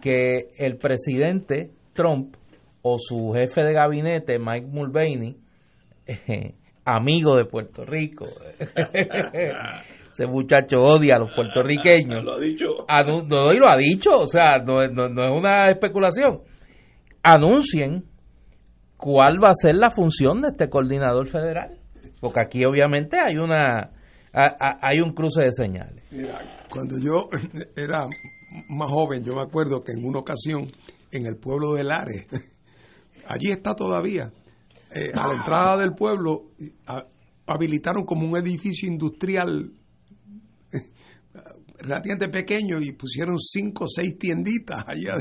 que el presidente Trump o su jefe de gabinete, Mike Mulvaney, eh, amigo de Puerto Rico, ese muchacho odia a los puertorriqueños. Lo ha dicho. no, y lo ha dicho, o sea, no, no, no es una especulación. Anuncien cuál va a ser la función de este coordinador federal. Porque aquí obviamente hay una hay un cruce de señales. Mira, cuando yo era más joven, yo me acuerdo que en una ocasión en el pueblo de Lares, allí está todavía, eh, a la entrada del pueblo habilitaron como un edificio industrial relativamente pequeño y pusieron cinco o seis tienditas allá.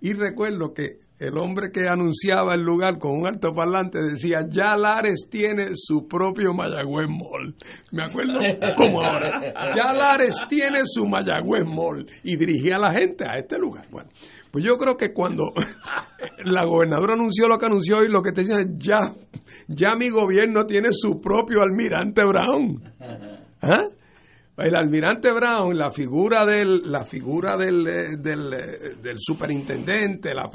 Y recuerdo que el hombre que anunciaba el lugar con un altoparlante decía, ya Lares tiene su propio Mayagüez Mall. Me acuerdo como ahora. Ya Lares tiene su Mayagüez Mall. Y dirigía a la gente a este lugar. Bueno, pues yo creo que cuando la gobernadora anunció lo que anunció y lo que te dice, ya, ya mi gobierno tiene su propio almirante Brown. ¿Ah? El almirante Brown, la figura del, la figura del, eh, del, eh, del superintendente, la,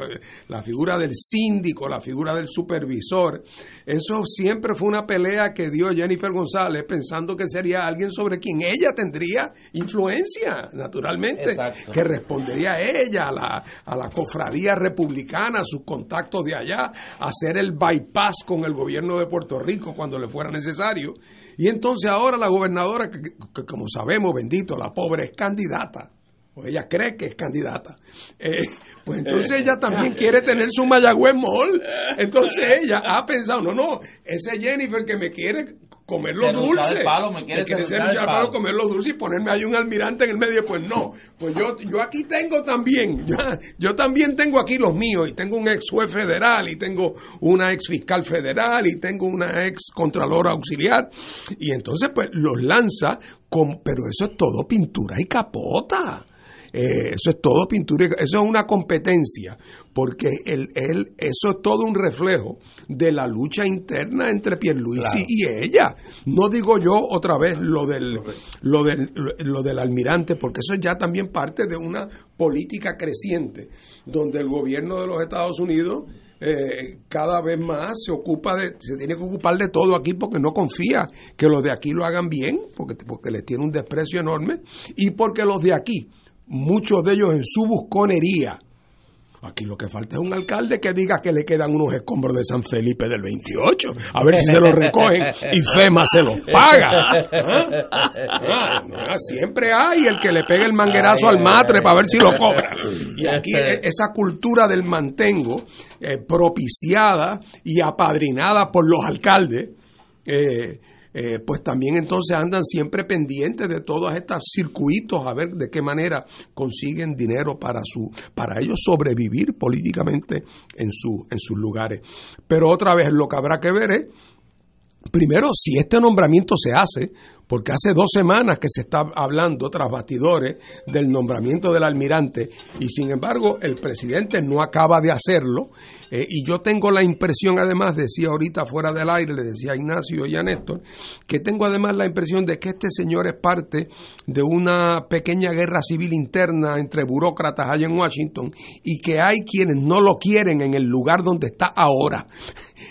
la, figura del síndico, la figura del supervisor, eso siempre fue una pelea que dio Jennifer González pensando que sería alguien sobre quien ella tendría influencia, naturalmente, que respondería a ella, a la, a la cofradía republicana, a sus contactos de allá, a hacer el bypass con el gobierno de Puerto Rico cuando le fuera necesario. Y entonces ahora la gobernadora, que, como sabemos, bendito, la pobre es candidata, o ella cree que es candidata, eh, pues entonces ella también quiere tener su Mayagüez Mall. Entonces ella ha pensado, no, no, ese Jennifer que me quiere comer los dulces. me quiere ser palo, comer los dulces y ponerme ahí un almirante en el medio. Pues no, pues yo, yo aquí tengo también, yo, yo también tengo aquí los míos y tengo un ex juez federal y tengo una ex fiscal federal y tengo una ex contralora auxiliar. Y entonces pues los lanza, con, pero eso es todo pintura y capota. Eh, eso es todo pintura, eso es una competencia, porque el, el- eso es todo un reflejo de la lucha interna entre Pierluisi y ella. No digo yo otra vez lo del, lo del, lo del almirante, porque eso es ya también parte de una política creciente, donde el gobierno de los Estados Unidos eh, cada vez más se ocupa de, se tiene que ocupar de todo aquí porque no confía que los de aquí lo hagan bien, porque, porque les tiene un desprecio enorme, y porque los de aquí, muchos de ellos en su busconería, Aquí lo que falta es un alcalde que diga que le quedan unos escombros de San Felipe del 28. A ver si se los recogen y FEMA se los paga. ¿Ah? Ah, ah, siempre hay el que le pega el manguerazo al matre para ver si lo cobra. Y aquí e- esa cultura del mantengo, eh, propiciada y apadrinada por los alcaldes, eh, eh, pues también entonces andan siempre pendientes de todos estos circuitos a ver de qué manera consiguen dinero para su para ellos sobrevivir políticamente en su en sus lugares. Pero otra vez lo que habrá que ver es Primero, si este nombramiento se hace, porque hace dos semanas que se está hablando tras bastidores del nombramiento del almirante y sin embargo el presidente no acaba de hacerlo eh, y yo tengo la impresión además, decía ahorita fuera del aire, le decía a Ignacio y a Néstor, que tengo además la impresión de que este señor es parte de una pequeña guerra civil interna entre burócratas allá en Washington y que hay quienes no lo quieren en el lugar donde está ahora.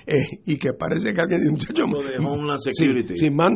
Eh, y que parece que alguien dice, muchacho, Homeland sí, Security. sí, man-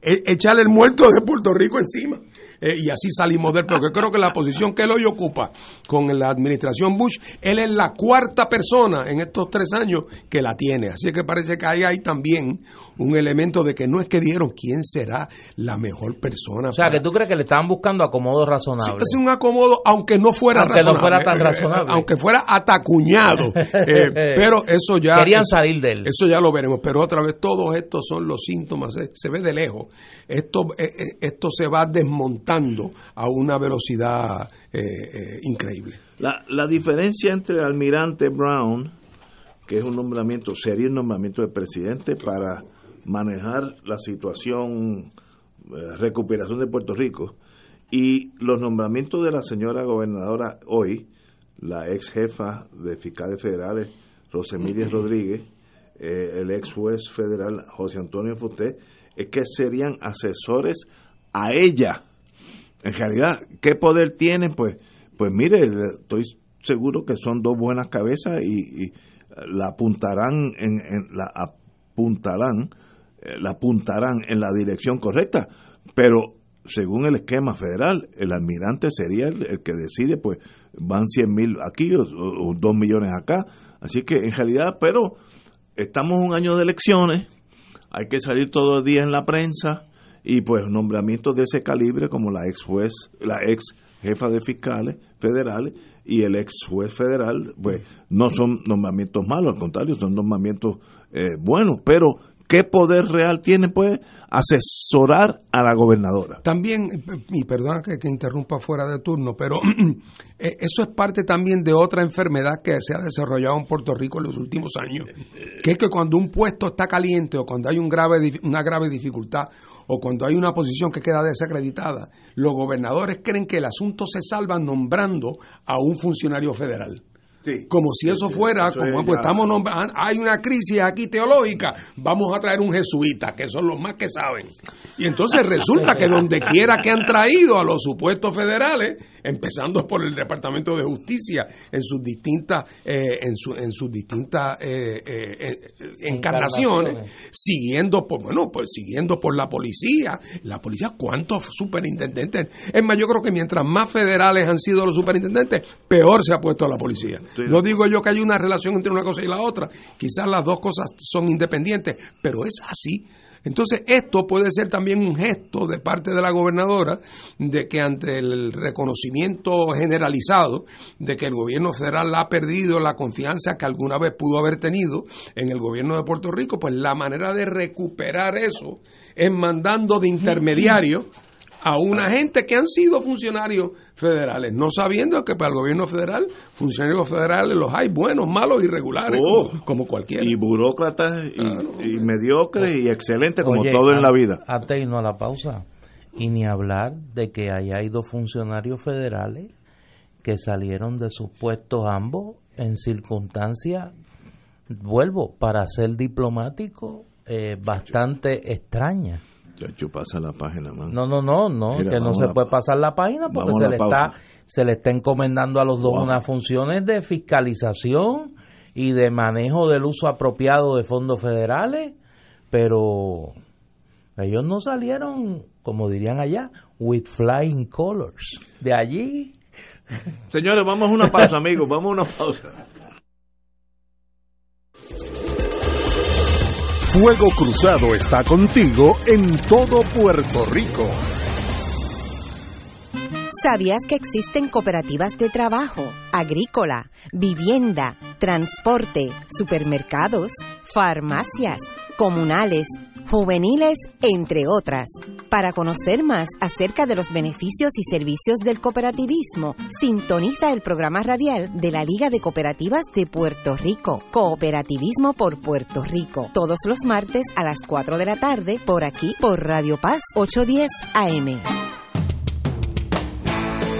e- échale el muerto de Puerto Rico encima. Eh, y así salimos del porque creo que la posición que él hoy ocupa con la administración Bush, él es la cuarta persona en estos tres años que la tiene. Así que parece que ahí hay también un elemento de que no es que dieron quién será la mejor persona. O sea, para- que tú crees que le estaban buscando acomodo Sí, razonable. es un acomodo, aunque no fuera Aunque no razonable, fuera tan razonable. aunque fuera atacuñado, eh, pero eso ya Querían eso- salir de él. Eso ya lo veremos, pero otra vez todos estos son los síntomas, eh, se ve de lejos. Esto eh, esto se va desmontando a una velocidad eh, eh, increíble. La, la diferencia entre el almirante Brown, que es un nombramiento, sería un nombramiento del presidente para manejar la situación, eh, recuperación de Puerto Rico, y los nombramientos de la señora gobernadora hoy, la ex jefa de fiscales federales, Rosemilia Rodríguez, eh, el ex juez federal José Antonio Futé, es que serían asesores a ella en realidad, ¿qué poder tienen? Pues, pues mire, estoy seguro que son dos buenas cabezas y, y la apuntarán en, en- la apuntarán, la apuntarán en la dirección correcta, pero según el esquema federal, el almirante sería el, que decide, pues van 100 mil aquí o, o 2 millones acá, así que en realidad, pero estamos un año de elecciones, hay que salir todos los días en la prensa y pues nombramientos de ese calibre como la ex juez, la ex jefa de fiscales federales y el ex juez federal, pues no son nombramientos malos, al contrario, son nombramientos eh, buenos, pero ¿qué poder real tienen? Pues asesorar a la gobernadora. También, y perdona que, que interrumpa fuera de turno, pero eh, eso es parte también de otra enfermedad que se ha desarrollado en Puerto Rico en los últimos años, que es que cuando un puesto está caliente o cuando hay una grave dificultad o cuando hay una posición que queda desacreditada, los gobernadores creen que el asunto se salva nombrando a un funcionario federal. Sí. Como si eso fuera, eso como es pues estamos nombrando, hay una crisis aquí teológica, vamos a traer un jesuita, que son los más que saben. Y entonces resulta que donde quiera que han traído a los supuestos federales, empezando por el Departamento de Justicia en sus distintas, eh, en, su- en sus distintas eh, eh, eh, encarnaciones, Encarnaciones. siguiendo por, bueno, pues siguiendo por la policía, la policía, ¿cuántos superintendentes? Es más, yo creo que mientras más federales han sido los superintendentes, peor se ha puesto la policía. No digo yo que hay una relación entre una cosa y la otra, quizás las dos cosas son independientes, pero es así. Entonces, esto puede ser también un gesto de parte de la gobernadora de que ante el reconocimiento generalizado de que el gobierno federal ha perdido la confianza que alguna vez pudo haber tenido en el gobierno de Puerto Rico, pues la manera de recuperar eso es mandando de intermediarios a una gente que han sido funcionarios federales, no sabiendo que para el gobierno federal, funcionarios federales los hay buenos, malos y regulares, Oh. como, como cualquiera. Y burócratas y, Claro. y mediocres y excelentes como Oye, todo en la vida. Antes de irnos a la pausa, Y ni hablar de que ahí hay dos funcionarios federales que salieron de sus puestos ambos en circunstancias, vuelvo, para ser diplomático, eh, bastante extrañas. Chacho, pasa la página, man. No, no, no, no, Mira, que no se puede pa- pasar la página porque se le pausa. está se le está encomendando a los dos Wow. unas funciones de fiscalización y de manejo del uso apropiado de fondos federales, pero ellos no salieron, como dirían allá, with flying colors. De allí Señores, vamos a una pausa, amigos, vamos a una pausa. Fuego Cruzado está contigo en todo Puerto Rico. ¿Sabías que existen cooperativas de trabajo, agrícola, vivienda, transporte, supermercados, farmacias, comunales, juveniles, entre otras? Para conocer más acerca de los beneficios y servicios del cooperativismo, sintoniza el programa radial de la Liga de Cooperativas de Puerto Rico, Cooperativismo por Puerto Rico, todos los martes a las 4 de la tarde por aquí por Radio Paz 810 AM.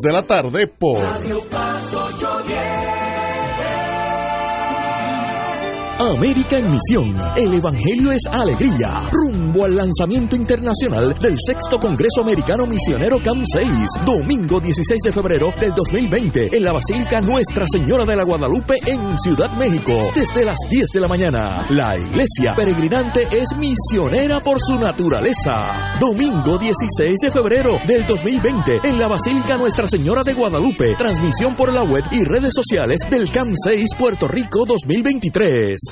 de la tarde por América en Misión. El Evangelio es alegría. Rumbo al lanzamiento internacional del sexto Congreso Americano Misionero CAM 6. Domingo 16 de febrero del 2020 en la Basílica Nuestra Señora de la Guadalupe en Ciudad México. Desde las 10 de la mañana. La iglesia peregrinante es misionera por su naturaleza. Domingo 16 de febrero del 2020 en la Basílica Nuestra Señora de Guadalupe. Transmisión por la web y redes sociales del CAM 6 Puerto Rico 2023.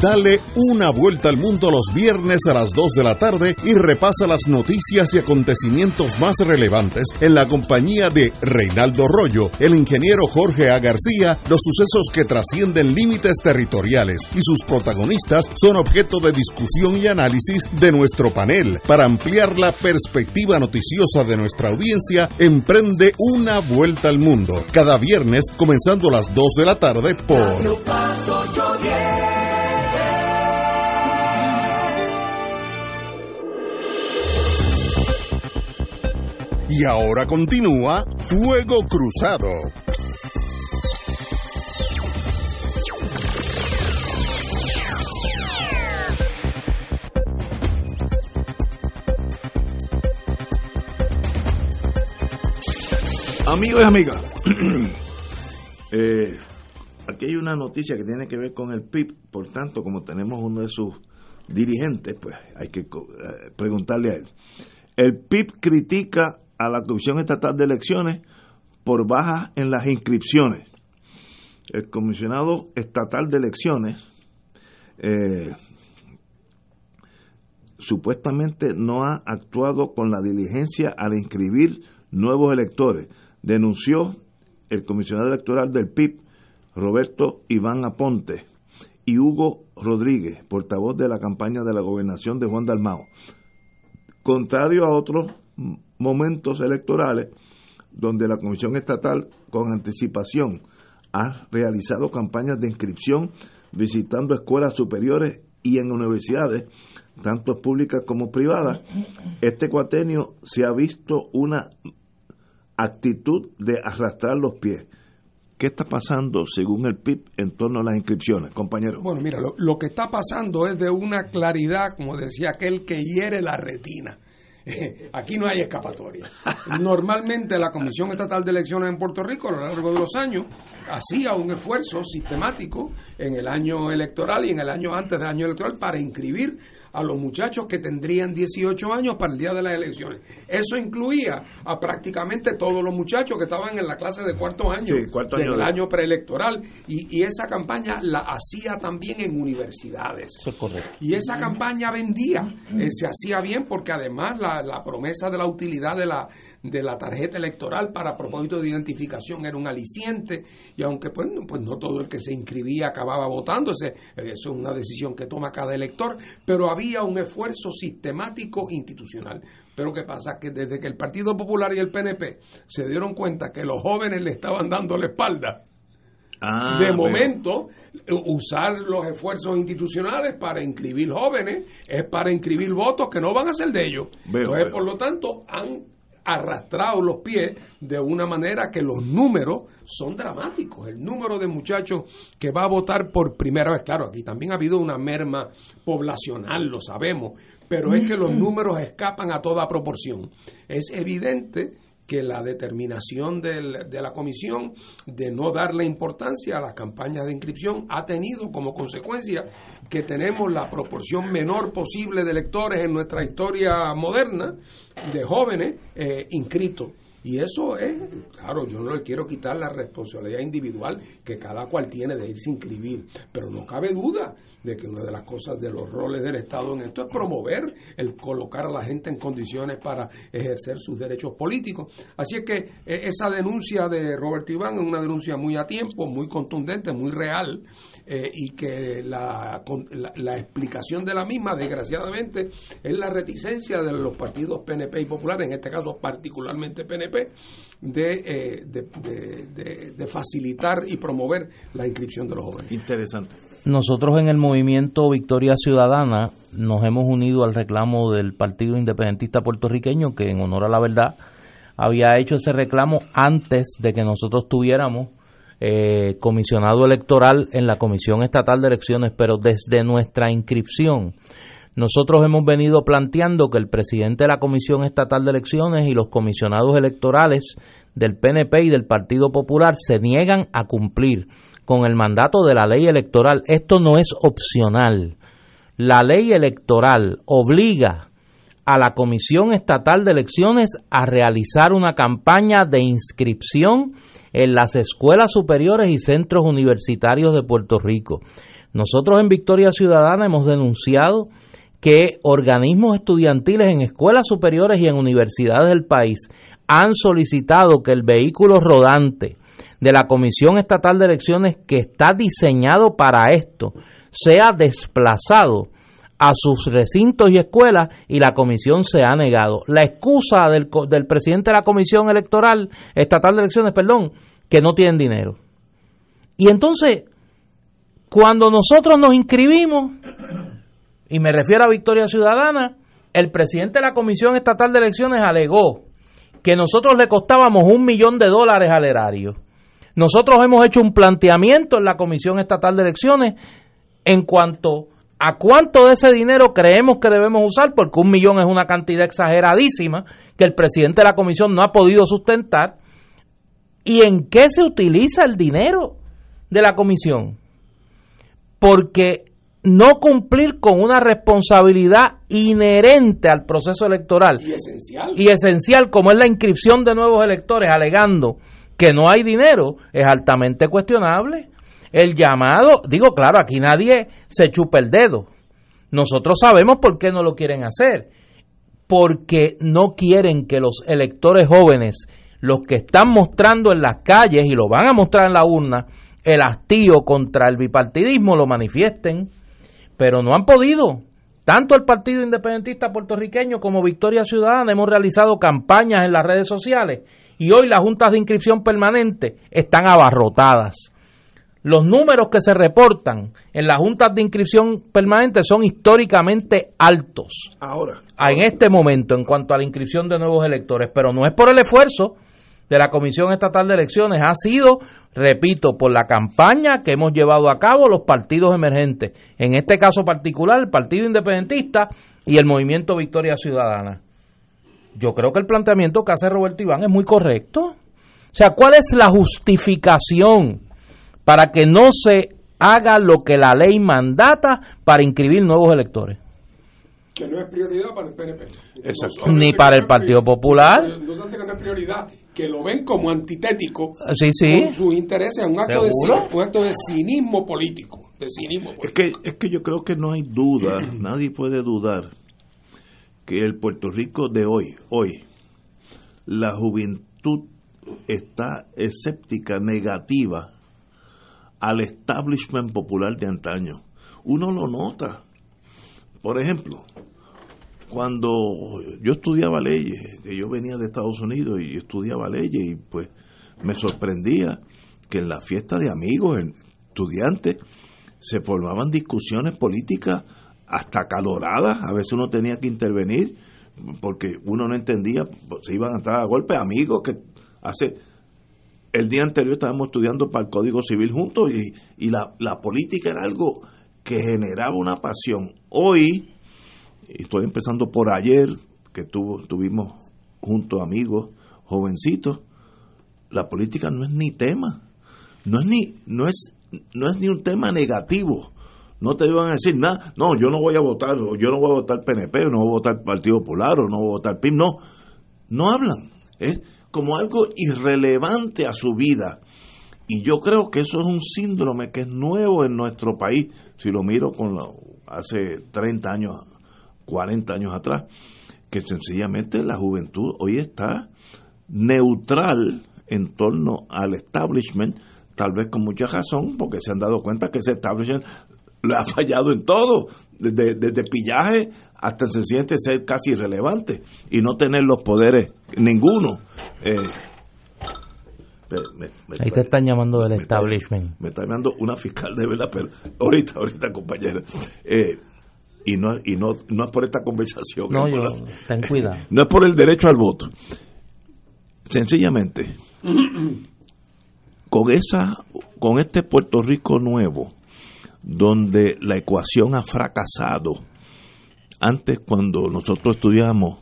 Dale una vuelta al mundo los viernes a las 2 de la tarde y repasa las noticias y acontecimientos más relevantes en la compañía de Reinaldo Rollo, el ingeniero Jorge A. García, los sucesos que trascienden límites territoriales y sus protagonistas son objeto de discusión y análisis de nuestro panel. Para ampliar la perspectiva noticiosa de nuestra audiencia, emprende una vuelta al mundo. Cada viernes, comenzando a las 2 de la tarde por... Y ahora continúa Fuego Cruzado. Amigos y amigas, eh, aquí hay una noticia que tiene que ver con el PIB, por tanto, como tenemos uno de sus dirigentes, pues hay que eh, preguntarle a él. El PIB critica a la Comisión Estatal de Elecciones por bajas en las inscripciones. El comisionado estatal de elecciones eh, supuestamente no ha actuado con la diligencia al inscribir nuevos electores, denunció el comisionado electoral del PIB, Roberto Iván Aponte, y Hugo Rodríguez, portavoz de la campaña de la gobernación de Juan Dalmao. Contrario a otros momentos electorales donde la Comisión Estatal con anticipación ha realizado campañas de inscripción visitando escuelas superiores y en universidades, tanto públicas como privadas, este cuatenio se ha visto una actitud de arrastrar los pies. ¿Qué está pasando según el PIB en torno a las inscripciones, compañero? Bueno, mira, lo, lo que está pasando es de una claridad, como decía aquel que hiere la retina. Aquí no hay escapatoria. Normalmente la Comisión Estatal de Elecciones en Puerto Rico a lo largo de los años hacía un esfuerzo sistemático en el año electoral y en el año antes del año electoral para inscribir a los muchachos que tendrían 18 años para el día de las elecciones. Eso incluía a prácticamente todos los muchachos que estaban en la clase de cuarto año, del año preelectoral. Y, esa campaña la hacía también en universidades. Y esa campaña vendía, eh, se hacía bien porque además la, la promesa de la utilidad de la, de la tarjeta electoral para propósito de identificación era un aliciente y aunque pues, pues no todo el que se inscribía acababa votándose, eso es una decisión que toma cada elector, pero había un esfuerzo sistemático institucional. Pero ¿qué pasa? Que desde que el Partido Popular y el PNP se dieron cuenta que los jóvenes le estaban dando la espalda, ah, de momento, usar los esfuerzos institucionales para inscribir jóvenes es para inscribir votos que no van a ser de ellos. Entonces, por lo tanto, han arrastrado los pies de una manera que los números son dramáticos. El número de muchachos que va a votar por primera vez, claro, aquí también ha habido una merma poblacional, lo sabemos, pero es que los números escapan a toda proporción. Es evidente que la determinación de la comisión de no darle importancia a las campañas de inscripción ha tenido como consecuencia que tenemos la proporción menor posible de electores en nuestra historia moderna de jóvenes eh, inscritos. Y eso es, claro, yo no le quiero quitar la responsabilidad individual que cada cual tiene de irse a inscribir, pero no cabe duda de que una de las cosas de los roles del Estado en esto es promover el colocar a la gente en condiciones para ejercer sus derechos políticos. Así es que e, esa denuncia de Roberto Iván es una denuncia muy a tiempo, muy contundente, muy real, eh, y que la, la, explicación de la misma, desgraciadamente, es la reticencia de los partidos PNP y Popular, en este caso particularmente PNP, eh, de, de, facilitar y promover la inscripción de los jóvenes. Interesante. Nosotros en el movimiento Victoria Ciudadana nos hemos unido al reclamo del Partido Independentista Puertorriqueño, que en honor a la verdad había hecho ese reclamo antes de que nosotros tuviéramos eh, comisionado electoral en la Comisión Estatal de Elecciones, pero desde nuestra inscripción nosotros hemos venido planteando que el presidente de la Comisión Estatal de Elecciones y los comisionados electorales del PNP y del Partido Popular se niegan a cumplir con el mandato de la ley electoral. Esto no es opcional. La ley electoral obliga a la Comisión Estatal de Elecciones a realizar una campaña de inscripción en las escuelas superiores y centros universitarios de Puerto Rico. Nosotros en Victoria Ciudadana hemos denunciado que organismos estudiantiles en escuelas superiores y en universidades del país han solicitado que el vehículo rodante de la Comisión Estatal de Elecciones que está diseñado para esto sea desplazado a sus recintos y escuelas y la comisión se ha negado. La excusa del, presidente de la Comisión Electoral Estatal de Elecciones, perdón, que no tienen dinero. Y entonces, cuando nosotros nos inscribimos, y me refiero a Victoria Ciudadana, el presidente de la Comisión Estatal de Elecciones alegó que nosotros le costábamos un millón de dólares al erario. Nosotros hemos hecho un planteamiento en la Comisión Estatal de Elecciones en cuanto a cuánto de ese dinero creemos que debemos usar, porque un millón es una cantidad exageradísima que el presidente de la comisión no ha podido sustentar, y en qué se utiliza el dinero de la comisión. Porque no cumplir con una responsabilidad inherente al proceso electoral y esencial. y esencial como es la inscripción de nuevos electores alegando que no hay dinero es altamente cuestionable. El llamado, digo claro, aquí nadie se chupa el dedo. Nosotros sabemos por qué no lo quieren hacer. Porque no quieren que los electores jóvenes, los que están mostrando en las calles y lo van a mostrar en la urna, el hastío contra el bipartidismo lo manifiesten, pero no han podido. Tanto el Partido Independentista Puertorriqueño como Victoria Ciudadana hemos realizado campañas en las redes sociales y hoy las juntas de inscripción permanente están abarrotadas. Los números que se reportan en las juntas de inscripción permanente son históricamente altos. Ahora. En este momento, en cuanto a la inscripción de nuevos electores, pero no es por el esfuerzo de la Comisión Estatal de Elecciones, ha sido, repito, por la campaña que hemos llevado a cabo los partidos emergentes, en este caso particular el Partido Independentista y el Movimiento Victoria Ciudadana yo creo que el planteamiento que hace Roberto Iván es muy correcto. O sea, ¿cuál es la justificación para que no se haga lo que la ley mandata para inscribir nuevos electores? que no es prioridad para el PNP. Exacto. Ni para el es Partido Popular. No obstante que no es prioridad, que lo ven como antitético Sí, sí. con sus intereses, un un acto de cinismo político. De cinismo Es que, es que yo creo que no hay duda, nadie puede dudar que el Puerto Rico de hoy, hoy, la juventud está escéptica, negativa al establishment popular de antaño. Uno lo nota. Por ejemplo, cuando yo estudiaba leyes, que yo venía de Estados Unidos y estudiaba leyes y pues me sorprendía que en la fiesta de amigos, estudiantes, se formaban discusiones políticas hasta caloradas, a veces uno tenía que intervenir porque uno no entendía, se iban a entrar a golpe amigos que hace el día anterior estábamos estudiando para el Código Civil juntos y, y la, la política era algo que generaba una pasión. Hoy, estoy empezando por ayer, que tuvo, tuvimos juntos amigos, jovencitos, la política no es ni tema, no es ni, no es, no es ni un tema negativo. No te iban a decir nada, no, yo no voy a votar, o yo no voy a votar PNP, o no voy a votar Partido Popular, o no voy a votar PIM, no, no hablan, es como algo irrelevante a su vida. Y yo creo que eso es un síndrome que es nuevo en nuestro país, si lo miro con la, hace 30 años, 40 años atrás, que sencillamente la juventud hoy está neutral en torno al establishment, tal vez con mucha razón, porque se han dado cuenta que ese establishment le ha fallado en todo, desde, desde pillaje hasta se siente ser casi irrelevante y no tener los poderes ninguno. Eh, me- me- Ahí te están llamando del me está- establishment. me está llamando una fiscal de verdad, pero ahorita, ahorita, compañera. Eh, y no, y no, no es por esta conversación. No, es por yo, la- ten cuidado. no es por el derecho al voto. Sencillamente, con esa, con este Puerto Rico nuevo, donde la ecuación ha fracasado. Antes, cuando nosotros estudiamos,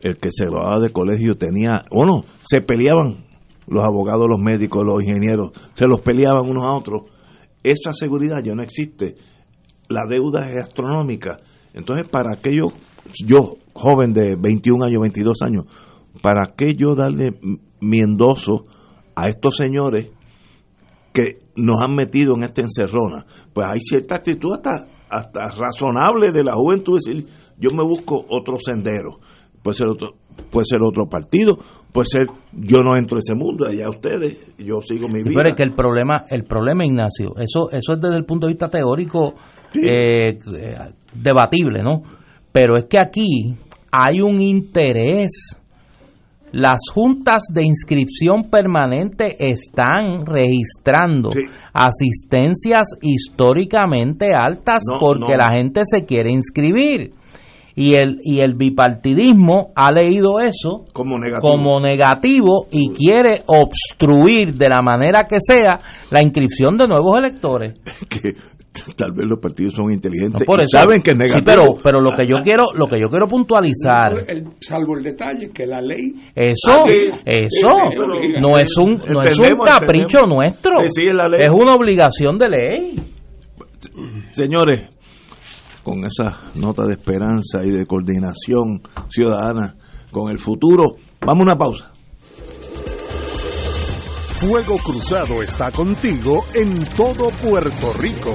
el que se graduaba de colegio tenía, bueno, se peleaban los abogados, los médicos, los ingenieros, se los peleaban unos a otros. Esa seguridad ya no existe. La deuda es astronómica. Entonces, ¿para qué yo, joven de 21 años, 22 años, para qué yo darle mi endoso a estos señores que nos han metido en esta encerrona? Pues hay cierta actitud hasta, hasta razonable de la juventud decir, yo me busco otro sendero. Puede ser otro, puede ser otro partido, puede ser, yo no entro a ese mundo, allá ustedes, yo sigo mi vida. Pero es que el problema, el problema, Ignacio, eso, eso es desde el punto de vista teórico eh, eh, debatible, ¿no? Pero es que aquí hay un interés. Las juntas de inscripción permanente están registrando Sí. asistencias históricamente altas No, porque no. la gente se quiere inscribir. Y el, y el bipartidismo ha leído eso como negativo. como negativo y quiere obstruir de la manera que sea la inscripción de nuevos electores. que tal vez los partidos son inteligentes No, por y saben que es sí, negativo. pero, pero lo que yo quiero, lo que yo quiero puntualizar, El- salvo el detalle que la ley eso, Ah, eso no es un, no es un capricho entendemos. nuestro, Sí, sí, es la ley. es una obligación de ley. Señores, con esa nota de esperanza y de coordinación ciudadana con el futuro, vamos a una pausa. Fuego Cruzado está contigo en todo Puerto Rico.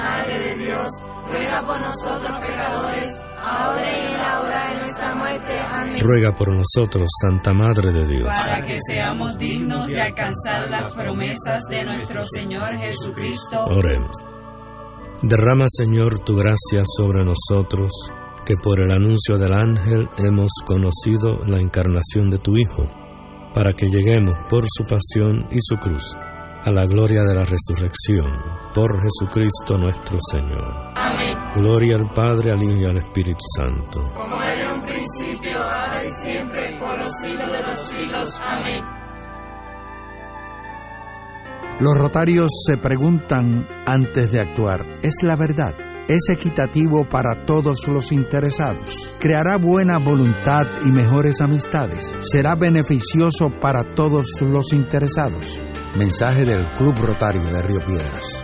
Ruega por nosotros, Santa Madre de Dios. Para que seamos dignos de alcanzar las promesas de nuestro Señor Jesucristo. Oremos. Derrama, Señor, tu gracia sobre nosotros, que por el anuncio del ángel hemos conocido la encarnación de tu Hijo, para que lleguemos por su pasión y su cruz a la gloria de la resurrección, por Jesucristo nuestro Señor. Amén. Gloria al Padre, al Hijo y al Espíritu Santo. Como era un principio, siglos de los siglos. Amén. Los rotarios se preguntan antes de actuar, ¿es la verdad? ¿Es equitativo para todos los interesados? ¿Creará buena voluntad y mejores amistades? ¿Será beneficioso para todos los interesados? Mensaje del Club Rotario de Río Piedras.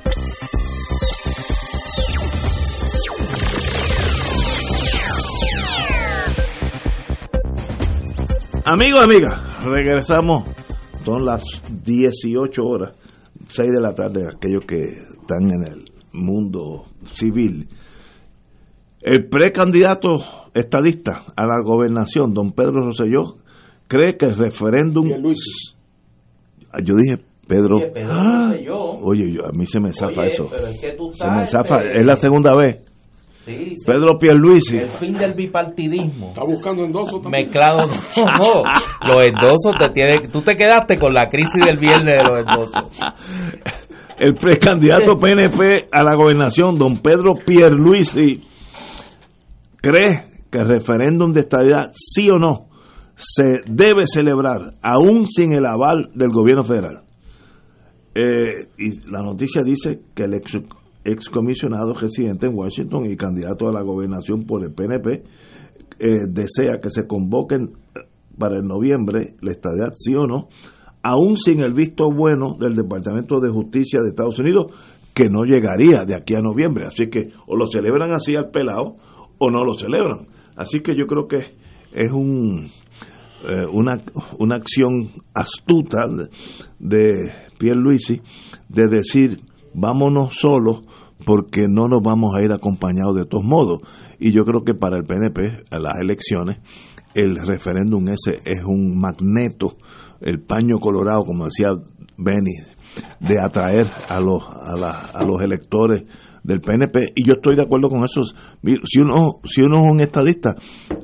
Amigos, amigas, regresamos. Son las 18 horas, 6 de la tarde, aquellos que están en el mundo civil. El precandidato estadista a la gobernación, don Pedro Rosselló, cree que el referéndum. Yo dije Pedro. Oye, Pedro Ah, oye, yo- a mí se me zafa Oye, eso. es que Se me zafa. Es la segunda vez. Sí, sí. Pedro Pierluisi. El fin del bipartidismo. Está buscando endosos también. Mezclado. No, los endosos te tienen. Tú te quedaste con la crisis del viernes de los endosos. el precandidato PNP a la gobernación, don Pedro Pierluisi, cree que el referéndum de estadidad, sí o no, se debe celebrar, aún sin el aval del gobierno federal. Eh, y la noticia dice que el ex excomisionado residente en Washington y candidato a la gobernación por el PNP eh, desea que se convoquen eh, para el noviembre la estadidad, sí o no, aún sin el visto bueno del Departamento de Justicia de Estados Unidos, que no llegaría de aquí a noviembre. Así que o lo celebran así al pelado o no lo celebran. Así que yo creo que es un eh, una, una acción astuta de, de Pierluisi de decir vámonos solos porque no nos vamos a ir acompañados de todos modos. Y yo creo que para el PNP, las elecciones, el referéndum ese es un magneto, el paño colorado, como decía Benny, de atraer a los, a, la- a los electores del PNP y yo estoy de acuerdo con eso. Si uno si uno es un estadista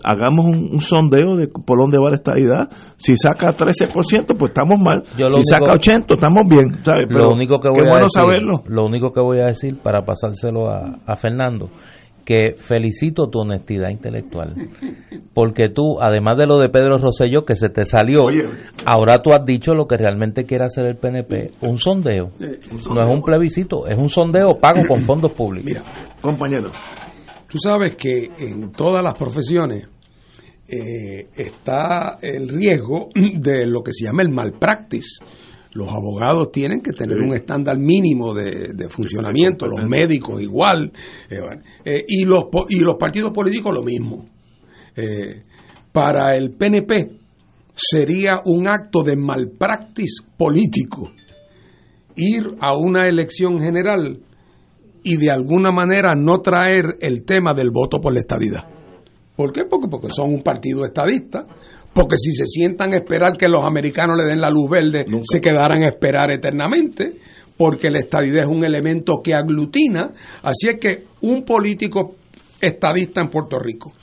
hagamos un, un sondeo de por dónde va la estadidad. Si saca 13% pues estamos mal. Yo si único- saca 80 estamos bien ¿sabes? Pero lo único que qué voy a bueno decir, saberlo. lo único que voy a decir para pasárselo a, a Fernando, que felicito tu honestidad intelectual, porque tú, además de lo de Pedro Rosselló que se te salió, ahora tú has dicho lo que realmente quiere hacer el PNP, un sondeo, no es un plebiscito, es un sondeo pago con fondos públicos. Mira, compañero Tú sabes que en todas las profesiones eh, está el riesgo de lo que se llama el malpractice. Los abogados tienen que tener un estándar mínimo de, de funcionamiento, los médicos igual, eh, eh, y, los, y los partidos políticos lo mismo. Eh, para el PNP sería un acto de malpractice político ir a una elección general y de alguna manera no traer el tema del voto por la estadidad. ¿Por qué? Porque, porque son un partido estadista, porque si se sientan a esperar que los americanos le den la luz verde, se quedarán a esperar eternamente, porque la estadidad es un elemento que aglutina. Así es que un político estadista en Puerto Rico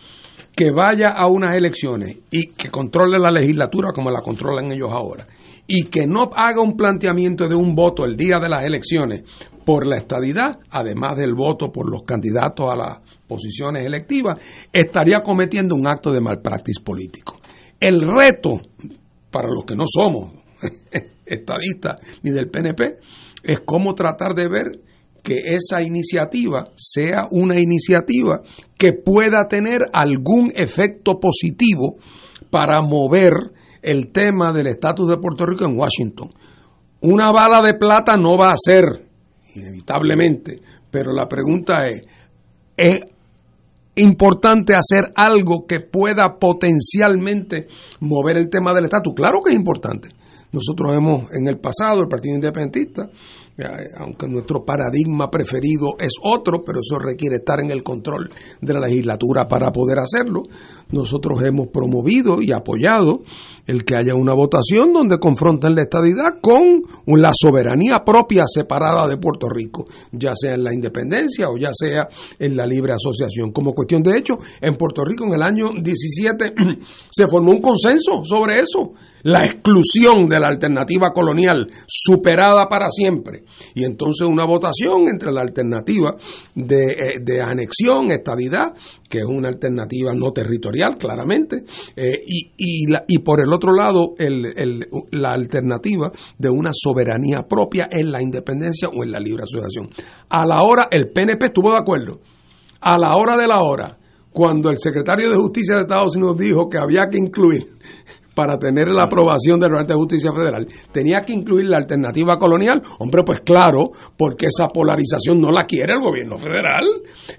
que vaya a unas elecciones y que controle la legislatura como la controlan ellos ahora, y que no haga un planteamiento de un voto el día de las elecciones por la estadidad, además del voto por los candidatos a las posiciones electivas, estaría cometiendo un acto de malpractice político. El reto para los que no somos estadistas ni del PNP, es cómo tratar de ver que esa iniciativa sea una iniciativa que pueda tener algún efecto positivo para mover el tema del estatus de Puerto Rico en Washington. Una bala de plata no va a ser, inevitablemente, pero la pregunta es, ¿es importante hacer algo que pueda potencialmente mover el tema del estatus? Claro que es importante. Nosotros hemos en el pasado, el Partido Independentista, aunque nuestro paradigma preferido es otro, pero eso requiere estar en el control de la legislatura para poder hacerlo. Nosotros hemos promovido y apoyado el que haya una votación donde confronten la estadidad con la soberanía propia separada de Puerto Rico, ya sea en la independencia o ya sea en la libre asociación. Como cuestión de hecho, en Puerto Rico en el año 17 se formó un consenso sobre eso, la exclusión de la alternativa colonial superada para siempre y entonces una votación entre la alternativa de, eh, de anexión, estadidad, que es una alternativa no territorial, claramente, eh, y, y, por el otro lado el, el, la alternativa de una soberanía propia en la independencia o en la libre asociación. A la hora, el PNP estuvo de acuerdo. A la hora de la hora, cuando el secretario de Justicia de Estados Unidos dijo que había que incluir para tener la aprobación del Departamento de Justicia Federal, tenía que incluir la alternativa colonial. Hombre, pues claro, porque esa polarización no la quiere el gobierno federal.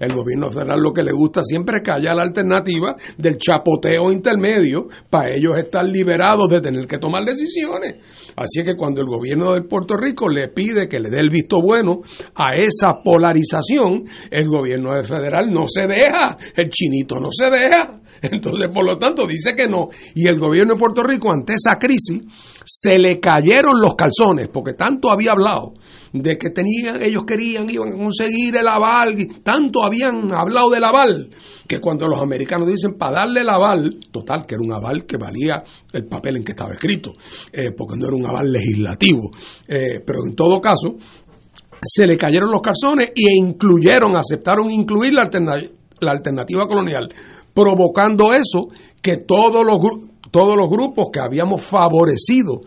El gobierno federal lo que le gusta siempre es que haya la alternativa del chapoteo intermedio para ellos estar liberados de tener que tomar decisiones. Así que cuando el gobierno de Puerto Rico le pide que le dé el visto bueno a esa polarización, el gobierno federal no se deja, el chinito no se deja. Entonces, por lo tanto, dice que no. Y el gobierno de Puerto Rico, ante esa crisis, se le cayeron los calzones, porque tanto había hablado de que tenían, ellos querían, iban a conseguir el aval, tanto habían hablado del aval, que cuando los americanos dicen para darle el aval, total, que era un aval que valía el papel en que estaba escrito, eh, porque no era un aval legislativo. Eh, pero en todo caso, se le cayeron los calzones e incluyeron, aceptaron incluir la la alternativa colonial provocando eso que todos los, todos los grupos que habíamos favorecido,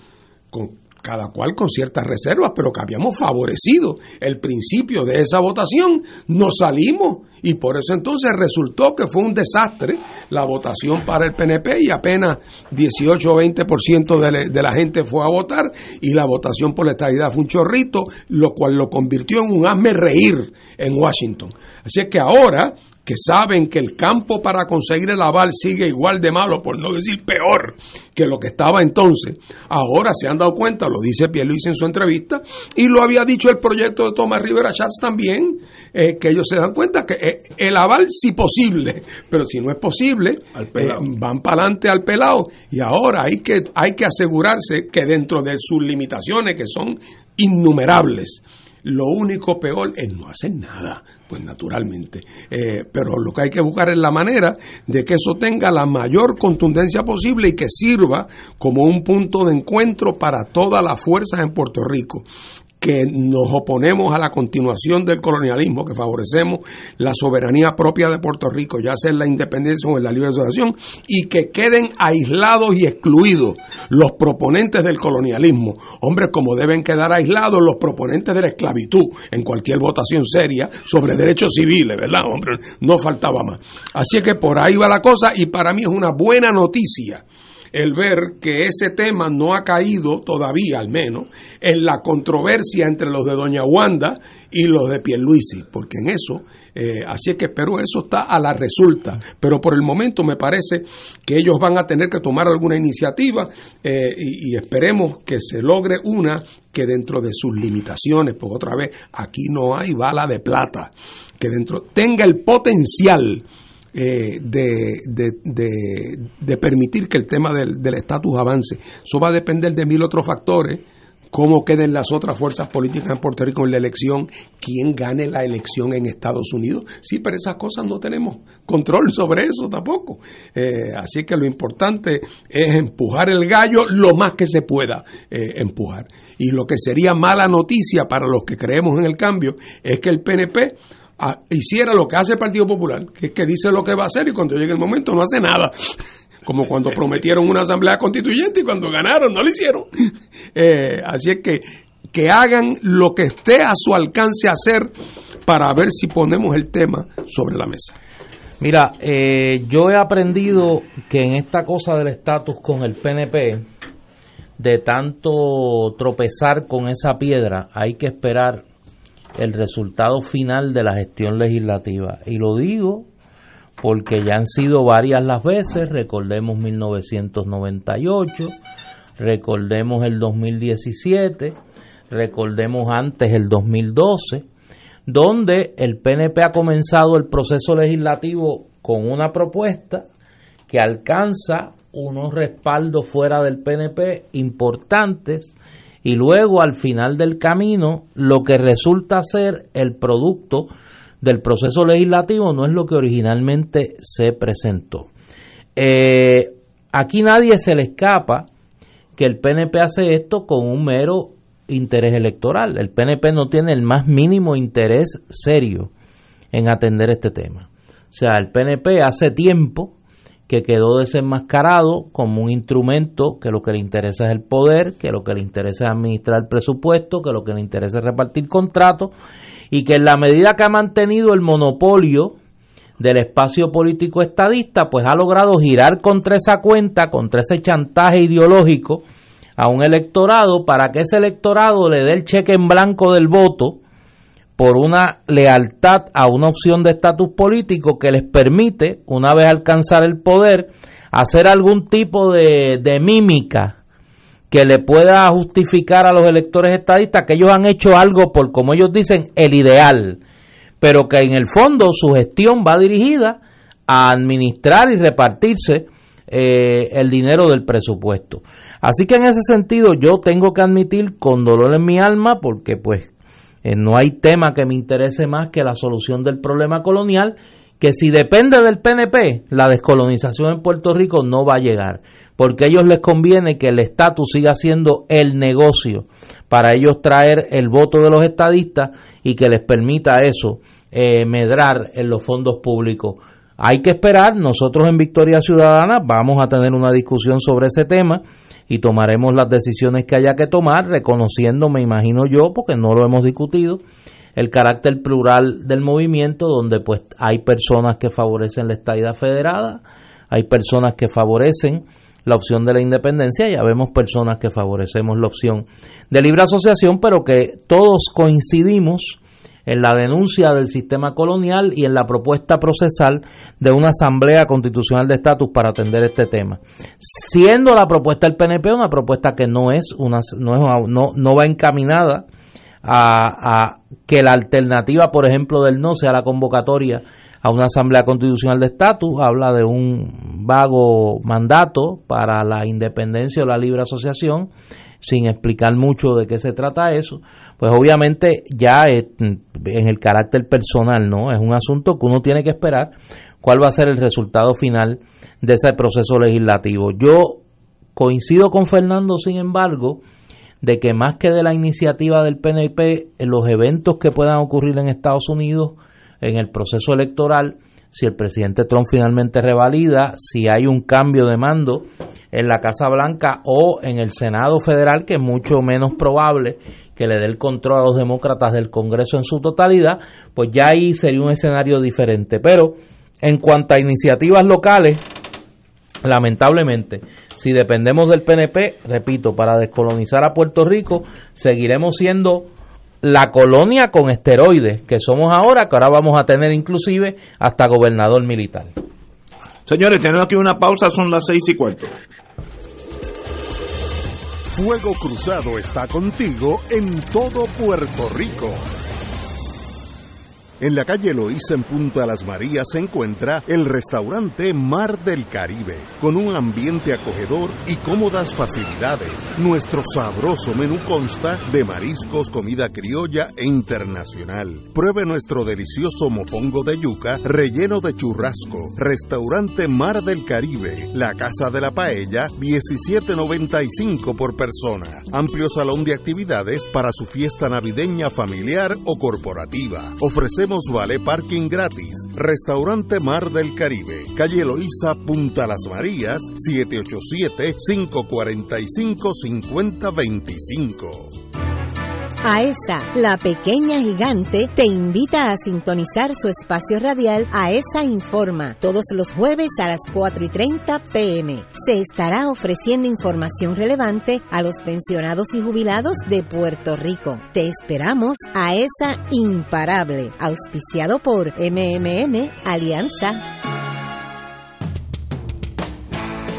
con, cada cual con ciertas reservas, pero que habíamos favorecido el principio de esa votación, nos salimos y por eso entonces resultó que fue un desastre la votación para el PNP y apenas 18 o 20% de, de la gente fue a votar y la votación por la estabilidad fue un chorrito, lo cual lo convirtió en un hazme reír en Washington. Así que ahora que saben que el campo para conseguir el aval sigue igual de malo, por no decir peor que lo que estaba entonces, ahora se han dado cuenta, lo dice Pierluis en su entrevista, y lo había dicho el proyecto de Tomás Rivera Chats también, eh, que ellos se dan cuenta que eh, el aval sí posible, pero si no es posible, eh, van para adelante al pelado. Y ahora hay que, hay que asegurarse que dentro de sus limitaciones, que son innumerables, lo único peor es no hacer nada, pues naturalmente. Eh, pero lo que hay que buscar es la manera de que eso tenga la mayor contundencia posible y que sirva como un punto de encuentro para todas las fuerzas en Puerto Rico que nos oponemos a la continuación del colonialismo, que favorecemos la soberanía propia de Puerto Rico, ya sea en la independencia o en la libre asociación, y que queden aislados y excluidos los proponentes del colonialismo. Hombres, como deben quedar aislados los proponentes de la esclavitud en cualquier votación seria sobre derechos civiles, ¿verdad? Hombre, no faltaba más. Así que por ahí va la cosa y para mí es una buena noticia el ver que ese tema no ha caído todavía, al menos, en la controversia entre los de Doña Wanda y los de Pierluisi, porque en eso, eh, así es que espero eso está a la resulta, pero por el momento me parece que ellos van a tener que tomar alguna iniciativa eh, y, y esperemos que se logre una que dentro de sus limitaciones, porque otra vez aquí no hay bala de plata, que dentro tenga el potencial eh, de, de, de, permitir que el tema del estatus avance. Eso va a depender de mil otros factores, cómo queden las otras fuerzas políticas en Puerto Rico en la elección, quién gane la elección en Estados Unidos. Sí, pero esas cosas no tenemos control sobre eso tampoco. Eh, así que lo importante es empujar el gallo lo más que se pueda eh, empujar. Y lo que sería mala noticia para los que creemos en el cambio es que el PNP hiciera lo que hace el Partido Popular, que es que dice lo que va a hacer y cuando llegue el momento no hace nada. como cuando prometieron una asamblea constituyente y cuando ganaron no lo hicieron. Eh, así es que que hagan lo que esté a su alcance hacer para ver si ponemos el tema sobre la mesa. Mira, eh, yo he aprendido que en esta cosa del estatus con el PNP, de tanto tropezar con esa piedra, hay que esperar el resultado final de la gestión legislativa. Y lo digo porque ya han sido varias las veces, recordemos 1998, recordemos el 2017, recordemos antes el 2012, donde el PNP ha comenzado el proceso legislativo con una propuesta que alcanza unos respaldos fuera del PNP importantes y luego al final del camino lo que resulta ser el producto del proceso legislativo no es lo que originalmente se presentó. Eh, aquí nadie se le escapa que el PNP hace esto con un mero interés electoral. El PNP no tiene el más mínimo interés serio en atender este tema. O sea, el PNP hace tiempo que quedó desenmascarado como un instrumento que lo que le interesa es el poder, que lo que le interesa es administrar presupuesto, que lo que le interesa es repartir contratos y que en la medida que ha mantenido el monopolio del espacio político estadista, pues ha logrado girar contra esa cuenta, contra ese chantaje ideológico a un electorado para que ese electorado le dé el cheque en blanco del voto por una lealtad a una opción de estatus político que les permite, una vez alcanzar el poder, hacer algún tipo de, de mímica que le pueda justificar a los electores estadistas que ellos han hecho algo por, como ellos dicen, el ideal, pero que en el fondo su gestión va dirigida a administrar y repartirse eh, el dinero del presupuesto. Así que en ese sentido yo tengo que admitir con dolor en mi alma porque pues eh, no hay tema que me interese más que la solución del problema colonial que si depende del PNP, la descolonización en Puerto Rico no va a llegar, porque a ellos les conviene que el estatus siga siendo el negocio para ellos traer el voto de los estadistas y que les permita eso eh, medrar en los fondos públicos. Hay que esperar, nosotros en Victoria Ciudadana vamos a tener una discusión sobre ese tema y tomaremos las decisiones que haya que tomar, reconociendo, me imagino yo, porque no lo hemos discutido, el carácter plural del movimiento, donde pues hay personas que favorecen la estadidad federada, hay personas que favorecen la opción de la independencia, ya vemos personas que favorecemos la opción de libre asociación, pero que todos coincidimos en la denuncia del sistema colonial y en la propuesta procesal de una asamblea constitucional de estatus para atender este tema. Siendo la propuesta del PNP una propuesta que no es una no es no, va encaminada a, a que la alternativa, por ejemplo, del no sea la convocatoria a una asamblea constitucional de estatus, habla de un vago mandato para la independencia o la libre asociación sin explicar mucho de qué se trata eso, pues obviamente ya en el carácter personal, ¿no? Es un asunto que uno tiene que esperar cuál va a ser el resultado final de ese proceso legislativo. Yo coincido con Fernando, sin embargo, de que más que de la iniciativa del PNP, los eventos que puedan ocurrir en Estados Unidos en el proceso electoral, si el presidente Trump finalmente revalida, si hay un cambio de mando en la Casa Blanca o en el Senado federal, que es mucho menos probable que le dé el control a los demócratas del Congreso en su totalidad, pues ya ahí sería un escenario diferente. Pero en cuanto a iniciativas locales, lamentablemente, si dependemos del PNP, repito, para descolonizar a Puerto Rico, seguiremos siendo la colonia con esteroides que somos ahora, que ahora vamos a tener inclusive hasta gobernador militar. Señores, tenemos aquí una pausa, son las seis y cuarto. Fuego Cruzado está contigo en todo Puerto Rico. En la calle Loíza en Punta Las Marías se encuentra el restaurante Mar del Caribe, con un ambiente acogedor y cómodas facilidades. Nuestro sabroso menú consta de mariscos, comida criolla e internacional. Pruebe nuestro delicioso mopongo de yuca relleno de churrasco. Restaurante Mar del Caribe, la Casa de la Paella, 17.95 por persona. Amplio salón de actividades para su fiesta navideña familiar o corporativa. Ofrecemos vale parking gratis. Restaurante Mar del Caribe, calle Eloísa, Punta Las Marías, 787-545-5025. AESA, la pequeña gigante, te invita a sintonizar su espacio radial AESA Informa todos los jueves a las 4 y 30 pm. Se estará ofreciendo información relevante a los pensionados y jubilados de Puerto Rico. Te esperamos AESA Imparable, auspiciado por MMM Alianza.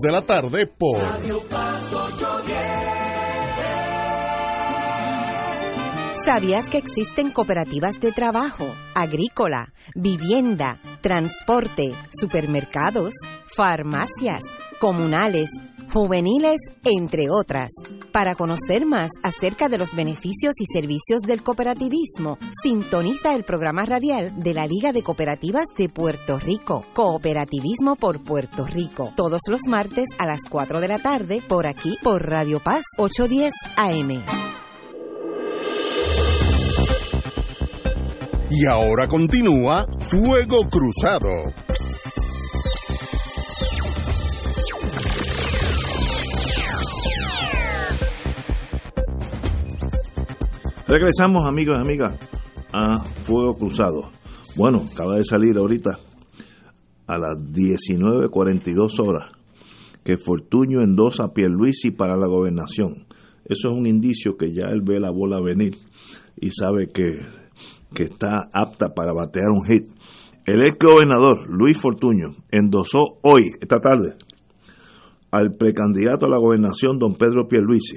de la tarde por ¿Sabías que existen cooperativas de trabajo, agrícola, vivienda, transporte, supermercados, farmacias, comunales, juveniles, entre otras? Para conocer más acerca de los beneficios y servicios del cooperativismo, sintoniza el programa radial de la Liga de Cooperativas de Puerto Rico, Cooperativismo por Puerto Rico, todos los martes a las 4 de la tarde por aquí por Radio Paz 810 AM. Y ahora continúa Fuego Cruzado. Regresamos, amigos y amigas, a Fuego Cruzado. Bueno, acaba de salir ahorita a las 19.42 horas que Fortuño endosa a Pierluisi para la gobernación. Eso es un indicio que ya él ve la bola venir y sabe que, que está apta para batear un hit. El ex gobernador Luis Fortuño endosó hoy, esta tarde, al precandidato a la gobernación don Pedro Pierluisi.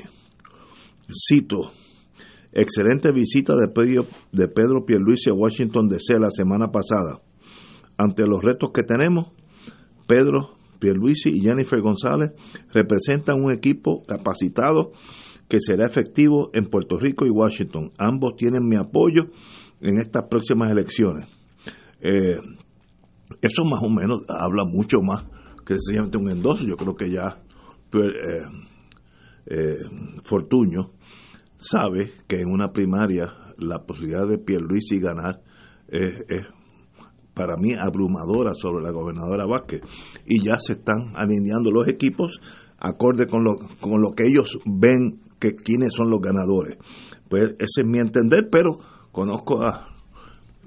Cito, excelente visita de Pedro, de Pedro Pierluisi a Washington DC la semana pasada. Ante los retos que tenemos, Pedro Pierluisi y Jennifer González representan un equipo capacitado que será efectivo en Puerto Rico y Washington. Ambos tienen mi apoyo en estas próximas elecciones. Eh, eso más o menos habla mucho más que sencillamente un endoso. Yo creo que ya eh, eh, Fortuño sabe que en una primaria la posibilidad de Pierluisi ganar es, para mí abrumadora sobre la gobernadora Vázquez y ya se están alineando los equipos acorde con lo, con lo que ellos ven que quiénes son los ganadores. Pues ese es mi entender, pero conozco a,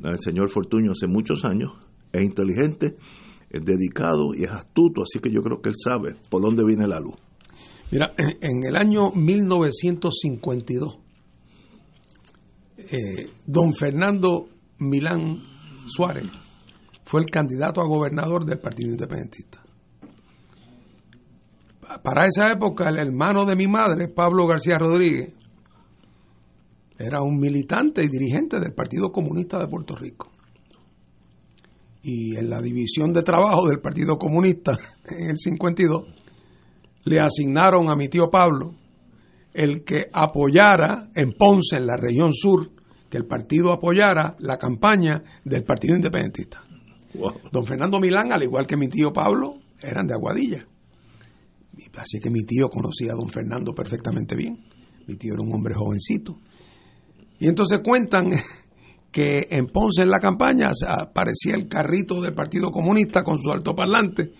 al señor Fortuño hace muchos años, es inteligente, es dedicado y es astuto, así que yo creo que él sabe por dónde viene la luz. Mira, en, el año 1952, eh, don Fernando Milán Suárez fue el candidato a gobernador del Partido Independentista. Para esa época, el hermano de mi madre, Pablo García Rodríguez, era un militante y dirigente del Partido Comunista de Puerto Rico. Y en la división de trabajo del Partido Comunista, en el 52, le asignaron a mi tío Pablo el que apoyara en Ponce, en la región sur, que el partido apoyara la campaña del Partido Independentista. Wow. Don Fernando Milán, al igual que mi tío Pablo, eran de Aguadilla. Así que mi tío conocía a don Fernando perfectamente bien. Mi tío era un hombre jovencito. Y entonces cuentan que en Ponce en la campaña aparecía el carrito del Partido Comunista con su altoparlante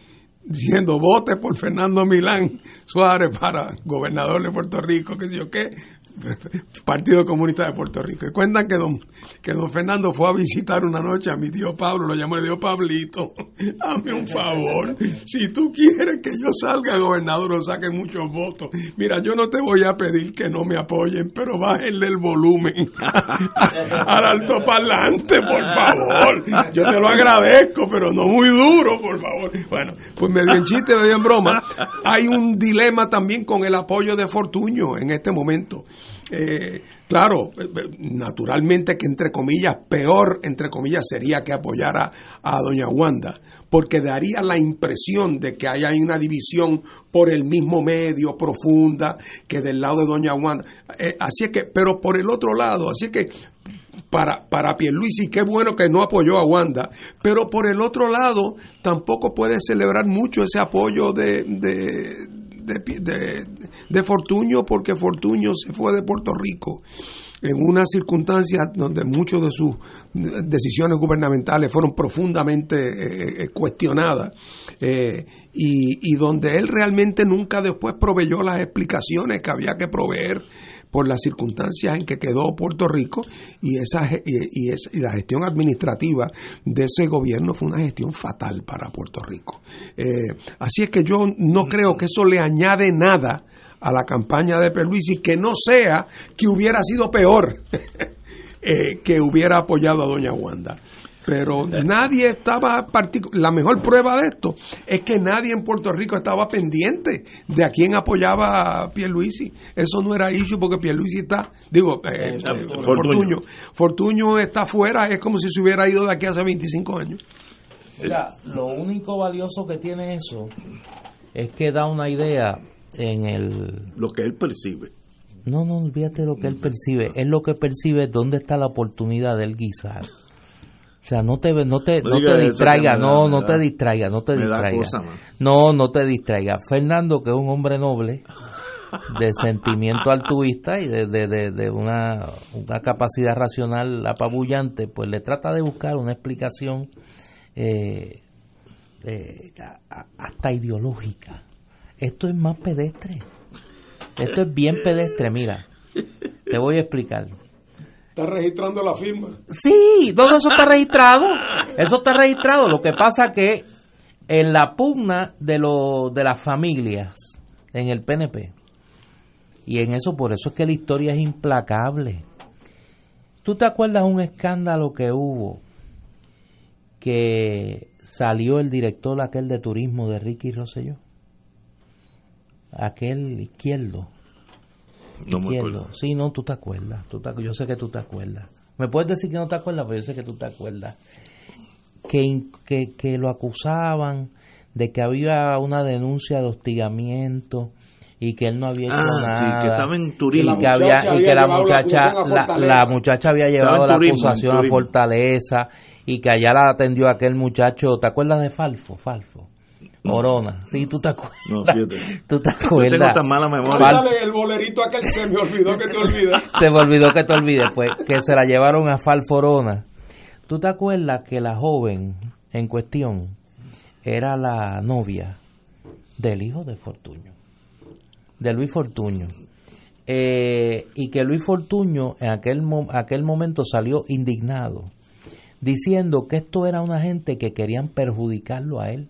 diciendo vote por Fernando Milán Suárez para gobernador de Puerto Rico, que sé yo qué, Partido Comunista de Puerto Rico. Cuentan que don, que don Fernando fue a visitar una noche a mi tío Pablo, lo llamó le dijo, Pablito, hazme un favor, si tú quieres que yo salga gobernador o saque muchos votos, mira, yo no te voy a pedir que no me apoyen, pero bájenle el volumen al altoparlante, por favor. Yo te lo agradezco, pero no muy duro, por favor. Bueno, pues medio en chiste, medio en broma, hay un dilema también con el apoyo de Fortuño en este momento. Eh, claro, eh, eh, naturalmente que entre comillas, peor entre comillas sería que apoyara a doña Wanda, porque daría la impresión de que hay una división por el mismo medio profunda que del lado de doña Wanda. Eh, así es que, pero por el otro lado, así es que para, para Pierluisi, qué bueno que no apoyó a Wanda, pero por el otro lado, tampoco puede celebrar mucho ese apoyo de, de, de, de, de Fortuño, porque Fortuño se fue de Puerto Rico en una circunstancia donde muchas de sus decisiones gubernamentales fueron profundamente eh, eh, cuestionadas eh, y, y donde él realmente nunca después proveyó las explicaciones que había que proveer por las circunstancias en que quedó Puerto Rico y esa y, y, la gestión administrativa de ese gobierno fue una gestión fatal para Puerto Rico. Eh, así es que yo no creo que eso le añade nada a la campaña de Perluisi que no sea que hubiera sido peor eh, que hubiera apoyado a doña Wanda pero nadie estaba la mejor prueba de esto es que nadie en Puerto Rico estaba pendiente de a quién apoyaba a Pierluisi. Eso no era issue porque Pierluisi está digo eh, eh, Fortuño. Fortuño está afuera es como si se hubiera ido de aquí hace 25 años. Mira, lo único valioso que tiene eso es que da una idea en el lo que él percibe. No no olvídate lo que él percibe. Es lo que percibe dónde está la oportunidad del guisar o sea, no te, no te, no te distraiga, no, no te distraiga, no te distraiga. No, no te distraiga. Fernando, que es un hombre noble, de sentimiento altruista y de, de, de, de una, una, capacidad racional apabullante, pues le trata de buscar una explicación eh, eh, hasta ideológica. Esto es más pedestre. Esto es bien pedestre, mira. Te voy a explicar. ¿Está registrando la firma? Sí, todo eso está registrado. Eso está registrado. Lo que pasa que en la pugna de, lo, de las familias en el PNP, y en eso, por eso es que la historia es implacable. ¿Tú te acuerdas un escándalo que hubo? Que salió el director aquel de turismo de Ricky Rosselló. Aquel izquierdo no me acuerdo. Sí, no, tú te acuerdas. Tú te, yo sé que tú te acuerdas. Me puedes decir que no te acuerdas, pero yo sé que tú te acuerdas. Que, que, que lo acusaban de que había una denuncia de hostigamiento y que él no había hecho ah, nada. Sí, que estaba en turismo. Y que, había, y que la muchacha, la, la, muchacha había llevado la turismo, acusación a Fortaleza y que allá la atendió aquel muchacho. ¿Te acuerdas de Falfo? Falfo. Morona, sí, tú te acuerdas. No, fíjate. Tú te acuerdas. Yo tengo tan mala memoria. Dale el bolerito aquel se me olvidó que te olvides. se me olvidó que te olvides, pues, que se la llevaron a Falforona. ¿Tú te acuerdas que la joven en cuestión era la novia del hijo de Fortuño? De Luis Fortuño. Eh, y que Luis Fortuño en aquel, aquel momento salió indignado, diciendo que esto era una gente que querían perjudicarlo a él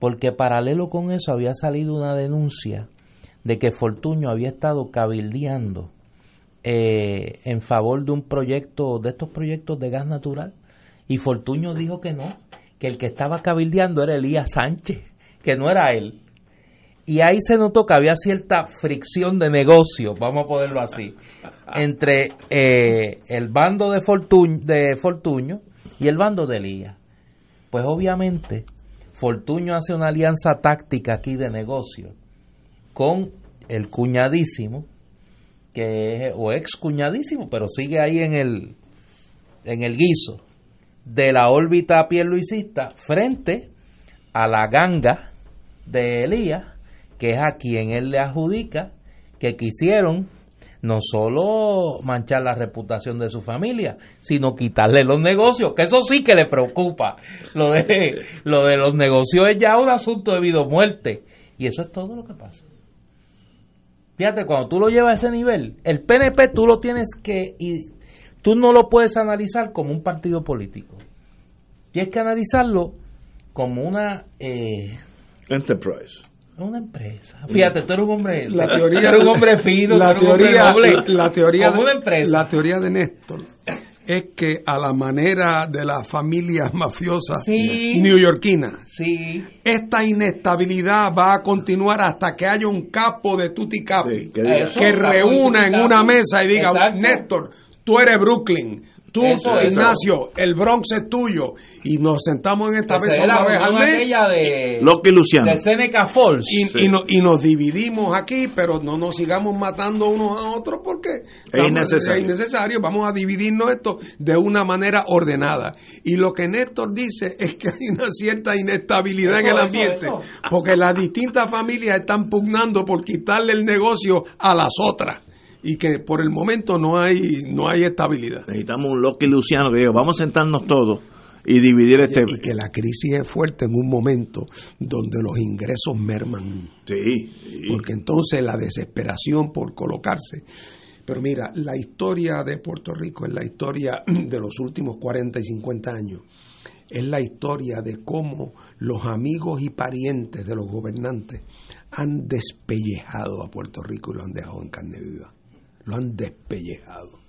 porque paralelo con eso había salido una denuncia de que Fortuño había estado cabildeando eh, en favor de un proyecto, de estos proyectos de gas natural, y Fortuño dijo que no, que el que estaba cabildeando era Elías Sánchez, que no era él. Y ahí se notó que había cierta fricción de negocio, vamos a ponerlo así, entre eh, el bando de Fortuño, de Fortuño y el bando de Elías. Pues obviamente Fortuño hace una alianza táctica aquí de negocio con el cuñadísimo, que es, o ex cuñadísimo, pero sigue ahí en el, en el guiso de la órbita pierluisista frente a la ganga de Elías, que es a quien él le adjudica que quisieron no solo manchar la reputación de su familia, sino quitarle los negocios, que eso sí que le preocupa. Lo de, lo de los negocios es ya un asunto de vida o muerte. Y eso es todo lo que pasa. Fíjate, cuando tú lo llevas a ese nivel, el PNP tú lo tienes que... Y tú no lo puedes analizar como un partido político. Tienes que analizarlo como una... Eh, Enterprise una empresa. Fíjate, tú eres un hombre, la teoría, eres un hombre fino, la teoría, noble, la, la, teoría como una empresa. La teoría de Néstor es que a la manera de las familias mafiosas Sí. neoyorquinas, Sí. esta inestabilidad va a continuar hasta que haya un capo de tutti capi que que reúna en una mesa y diga, Exacto. Néstor, tú eres Brooklyn, tú Eso, eso. Ignacio, el Bronx es tuyo y nos sentamos en esta Esa mesa es la una vez al mes de, Loki Luciano. de Seneca Falls. y, y no- y nos dividimos aquí, pero no nos sigamos matando unos a otros porque estamos- innecesario. es innecesario. Vamos a dividirnos esto de una manera ordenada. Y lo que Néstor dice es que hay una cierta inestabilidad en el eso, ambiente, eso. porque las distintas familias están pugnando por quitarle el negocio a las otras y que por el momento no hay no hay estabilidad. Necesitamos un Loki Luciano que diga, vamos a sentarnos todos y dividir este... Y que la crisis es fuerte en un momento donde los ingresos merman. Sí, sí. porque entonces la desesperación por colocarse. Pero mira, la historia de Puerto Rico es la historia de los últimos 40 y 50 años. Es la historia de cómo los amigos y parientes de los gobernantes han despellejado a Puerto Rico y lo han dejado en carne viva. Lo han despellejado.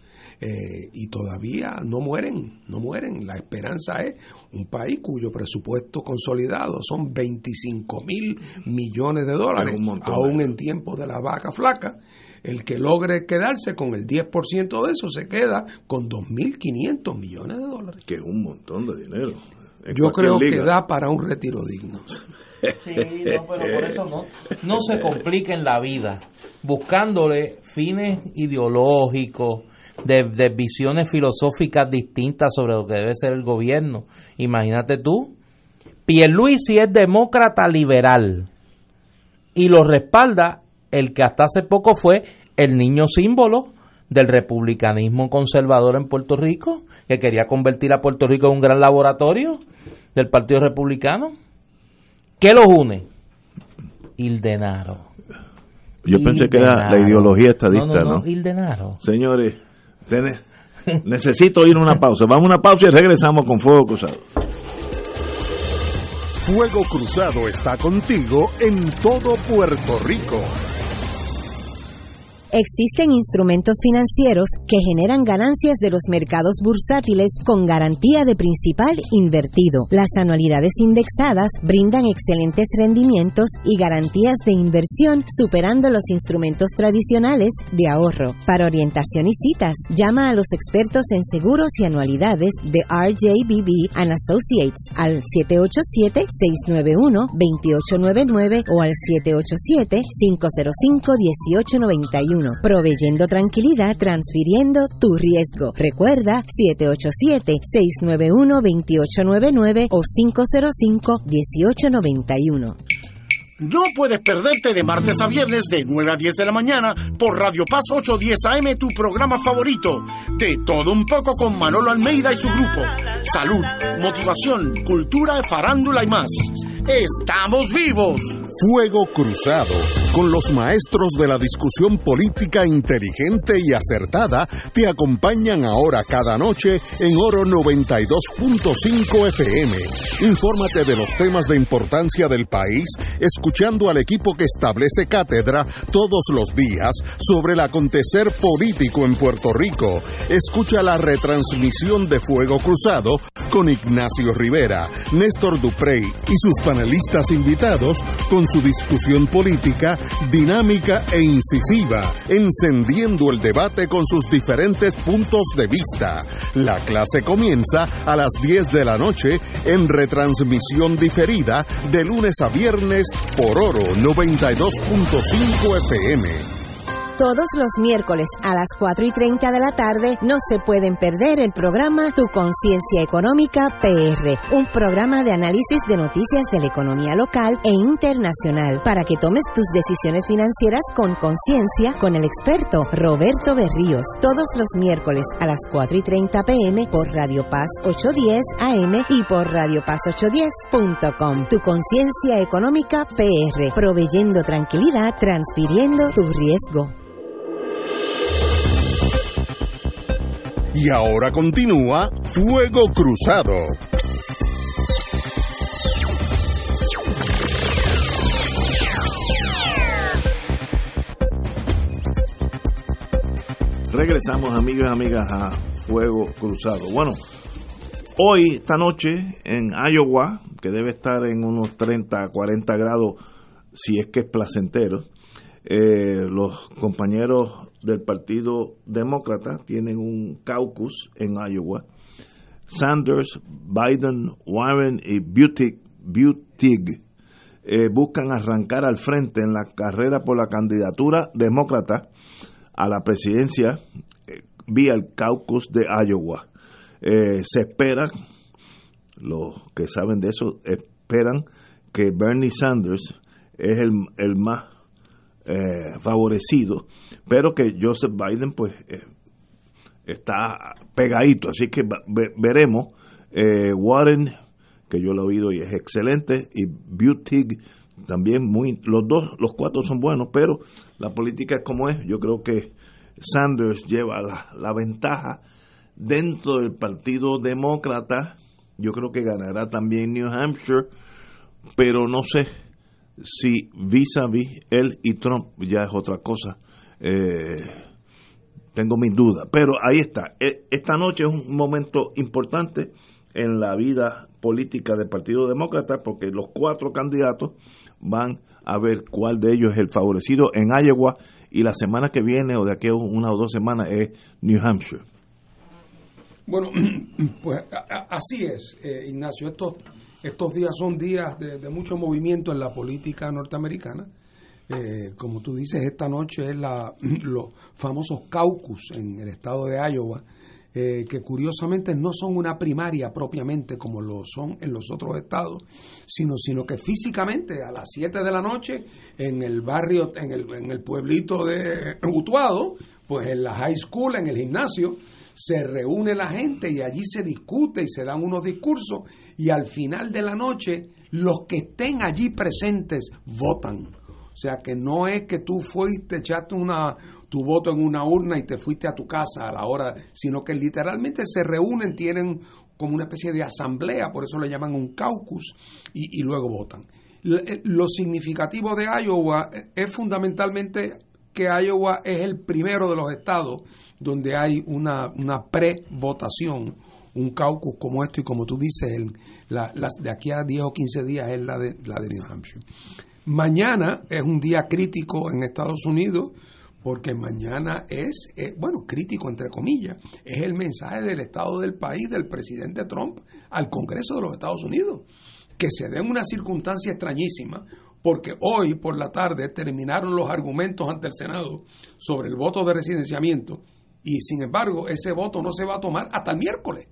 Eh, y todavía no mueren, no mueren. La esperanza es un país cuyo presupuesto consolidado son 25 mil millones de dólares, aún ¿eh? en tiempos de la vaca flaca. El que logre quedarse con el 10% de eso se queda con 2.500 millones de dólares. Que es un montón de dinero. En Yo creo que da para un retiro digno. Sí, no, pero por eso no, no se compliquen la vida buscándole fines ideológicos, de, visiones filosóficas distintas sobre lo que debe ser el gobierno. Imagínate tú, Pierluisi es demócrata liberal y lo respalda el que hasta hace poco fue el niño símbolo del republicanismo conservador en Puerto Rico, que quería convertir a Puerto Rico en un gran laboratorio del Partido Republicano. ¿Qué los une? Ildenaro. Yo pensé que era la ideología estadista, no, no, ¿no? no, Ildenaro. Señores, necesito ir a una pausa. Vamos a una pausa y regresamos con Fuego Cruzado. Fuego Cruzado está contigo en todo Puerto Rico. Existen instrumentos financieros que generan ganancias de los mercados bursátiles con garantía de principal invertido. Las anualidades indexadas brindan excelentes rendimientos y garantías de inversión superando los instrumentos tradicionales de ahorro. Para orientación y citas, llama a los expertos en seguros y anualidades de RJBB and Associates al 787-691-2899 o al 787-505-1891. Proveyendo tranquilidad, transfiriendo tu riesgo. Recuerda 787-691-2899 o 505-1891. No puedes perderte de martes a viernes de 9 a 10 de la mañana por Radio Paz 810 AM, tu programa favorito. De todo un poco con Manolo Almeida y su grupo. Salud, motivación, cultura, farándula y más. ¡Estamos vivos! Fuego Cruzado, con los maestros de la discusión política inteligente y acertada, te acompañan ahora cada noche en Oro 92.5 FM. Infórmate de los temas de importancia del país, escuchando al equipo que establece cátedra todos los días sobre el acontecer político en Puerto Rico. Escucha la retransmisión de Fuego Cruzado con Ignacio Rivera, Néstor Duprey y sus panelistas invitados con su discusión política dinámica e incisiva, encendiendo el debate con sus diferentes puntos de vista. La clase comienza a las 10 de la noche en retransmisión diferida de lunes a viernes por Oro 92.5 FM. Todos los miércoles a las 4 y 30 de la tarde no se pueden perder el programa Tu Conciencia Económica PR, un programa de análisis de noticias de la economía local e internacional para que tomes tus decisiones financieras con conciencia con el experto Roberto Berríos. Todos los miércoles a las 4 y 30 pm por Radio Paz 810 AM y por Radio Paz 810.com. Tu Conciencia Económica PR, proveyendo tranquilidad, transfiriendo tu riesgo. Y ahora continúa Fuego Cruzado. Regresamos, amigos y amigas, a fuego cruzado. Bueno, hoy, esta noche, en Iowa, que debe estar en unos 30, 40 grados, si es que es placentero, eh, los compañeros del Partido Demócrata tienen un caucus en Iowa. Sanders, Biden, Warren y Buttig eh, buscan arrancar al frente en la carrera por la candidatura demócrata a la presidencia eh, vía el caucus de Iowa. Eh, se espera, los que saben de eso, esperan que Bernie Sanders es el, el más favorecido, pero que Joseph Biden pues está pegadito, así que veremos. Warren que yo lo he oído y es excelente, y Buttig también muy, los dos, los cuatro son buenos, pero la política es como es, yo creo que Sanders lleva la, ventaja dentro del Partido Demócrata, yo creo que ganará también New Hampshire, pero no sé si vis a vis él y Trump ya es otra cosa. Eh, tengo mis dudas, pero ahí está. E, esta noche es un momento importante en la vida política del Partido Demócrata porque los cuatro candidatos van a ver cuál de ellos es el favorecido en Iowa y la semana que viene o de aquí a una o dos semanas es New Hampshire. Bueno, pues así es, eh, Ignacio. Estos, estos días son días de, mucho movimiento en la política norteamericana. Eh, como tú dices, esta noche es la, los famosos caucus en el estado de Iowa eh, que curiosamente no son una primaria propiamente como lo son en los otros estados, sino, sino que físicamente a las 7 de la noche en el barrio, en el, en el pueblito de Utuado, pues en la high school, en el gimnasio, se reúne la gente y allí se discute y se dan unos discursos y al final de la noche los que estén allí presentes votan. O sea que no es que tú fuiste, echaste una, tu voto en una urna y te fuiste a tu casa a la hora, sino que literalmente se reúnen, tienen como una especie de asamblea, por eso le llaman un caucus, y, luego votan. Eh, lo significativo de Iowa es fundamentalmente que Iowa es el primero de los estados donde hay una, una pre-votación, un caucus como esto y como tú dices, el, la, de aquí a 10 o 15 días es la de, la de New Hampshire. Mañana es un día crítico en Estados Unidos porque mañana es, eh, bueno, crítico entre comillas, es el mensaje del estado del país del presidente Trump al Congreso de los Estados Unidos, que se den una circunstancia extrañísima, porque hoy por la tarde terminaron los argumentos ante el Senado sobre el voto de residenciamiento y sin embargo ese voto no se va a tomar hasta el miércoles.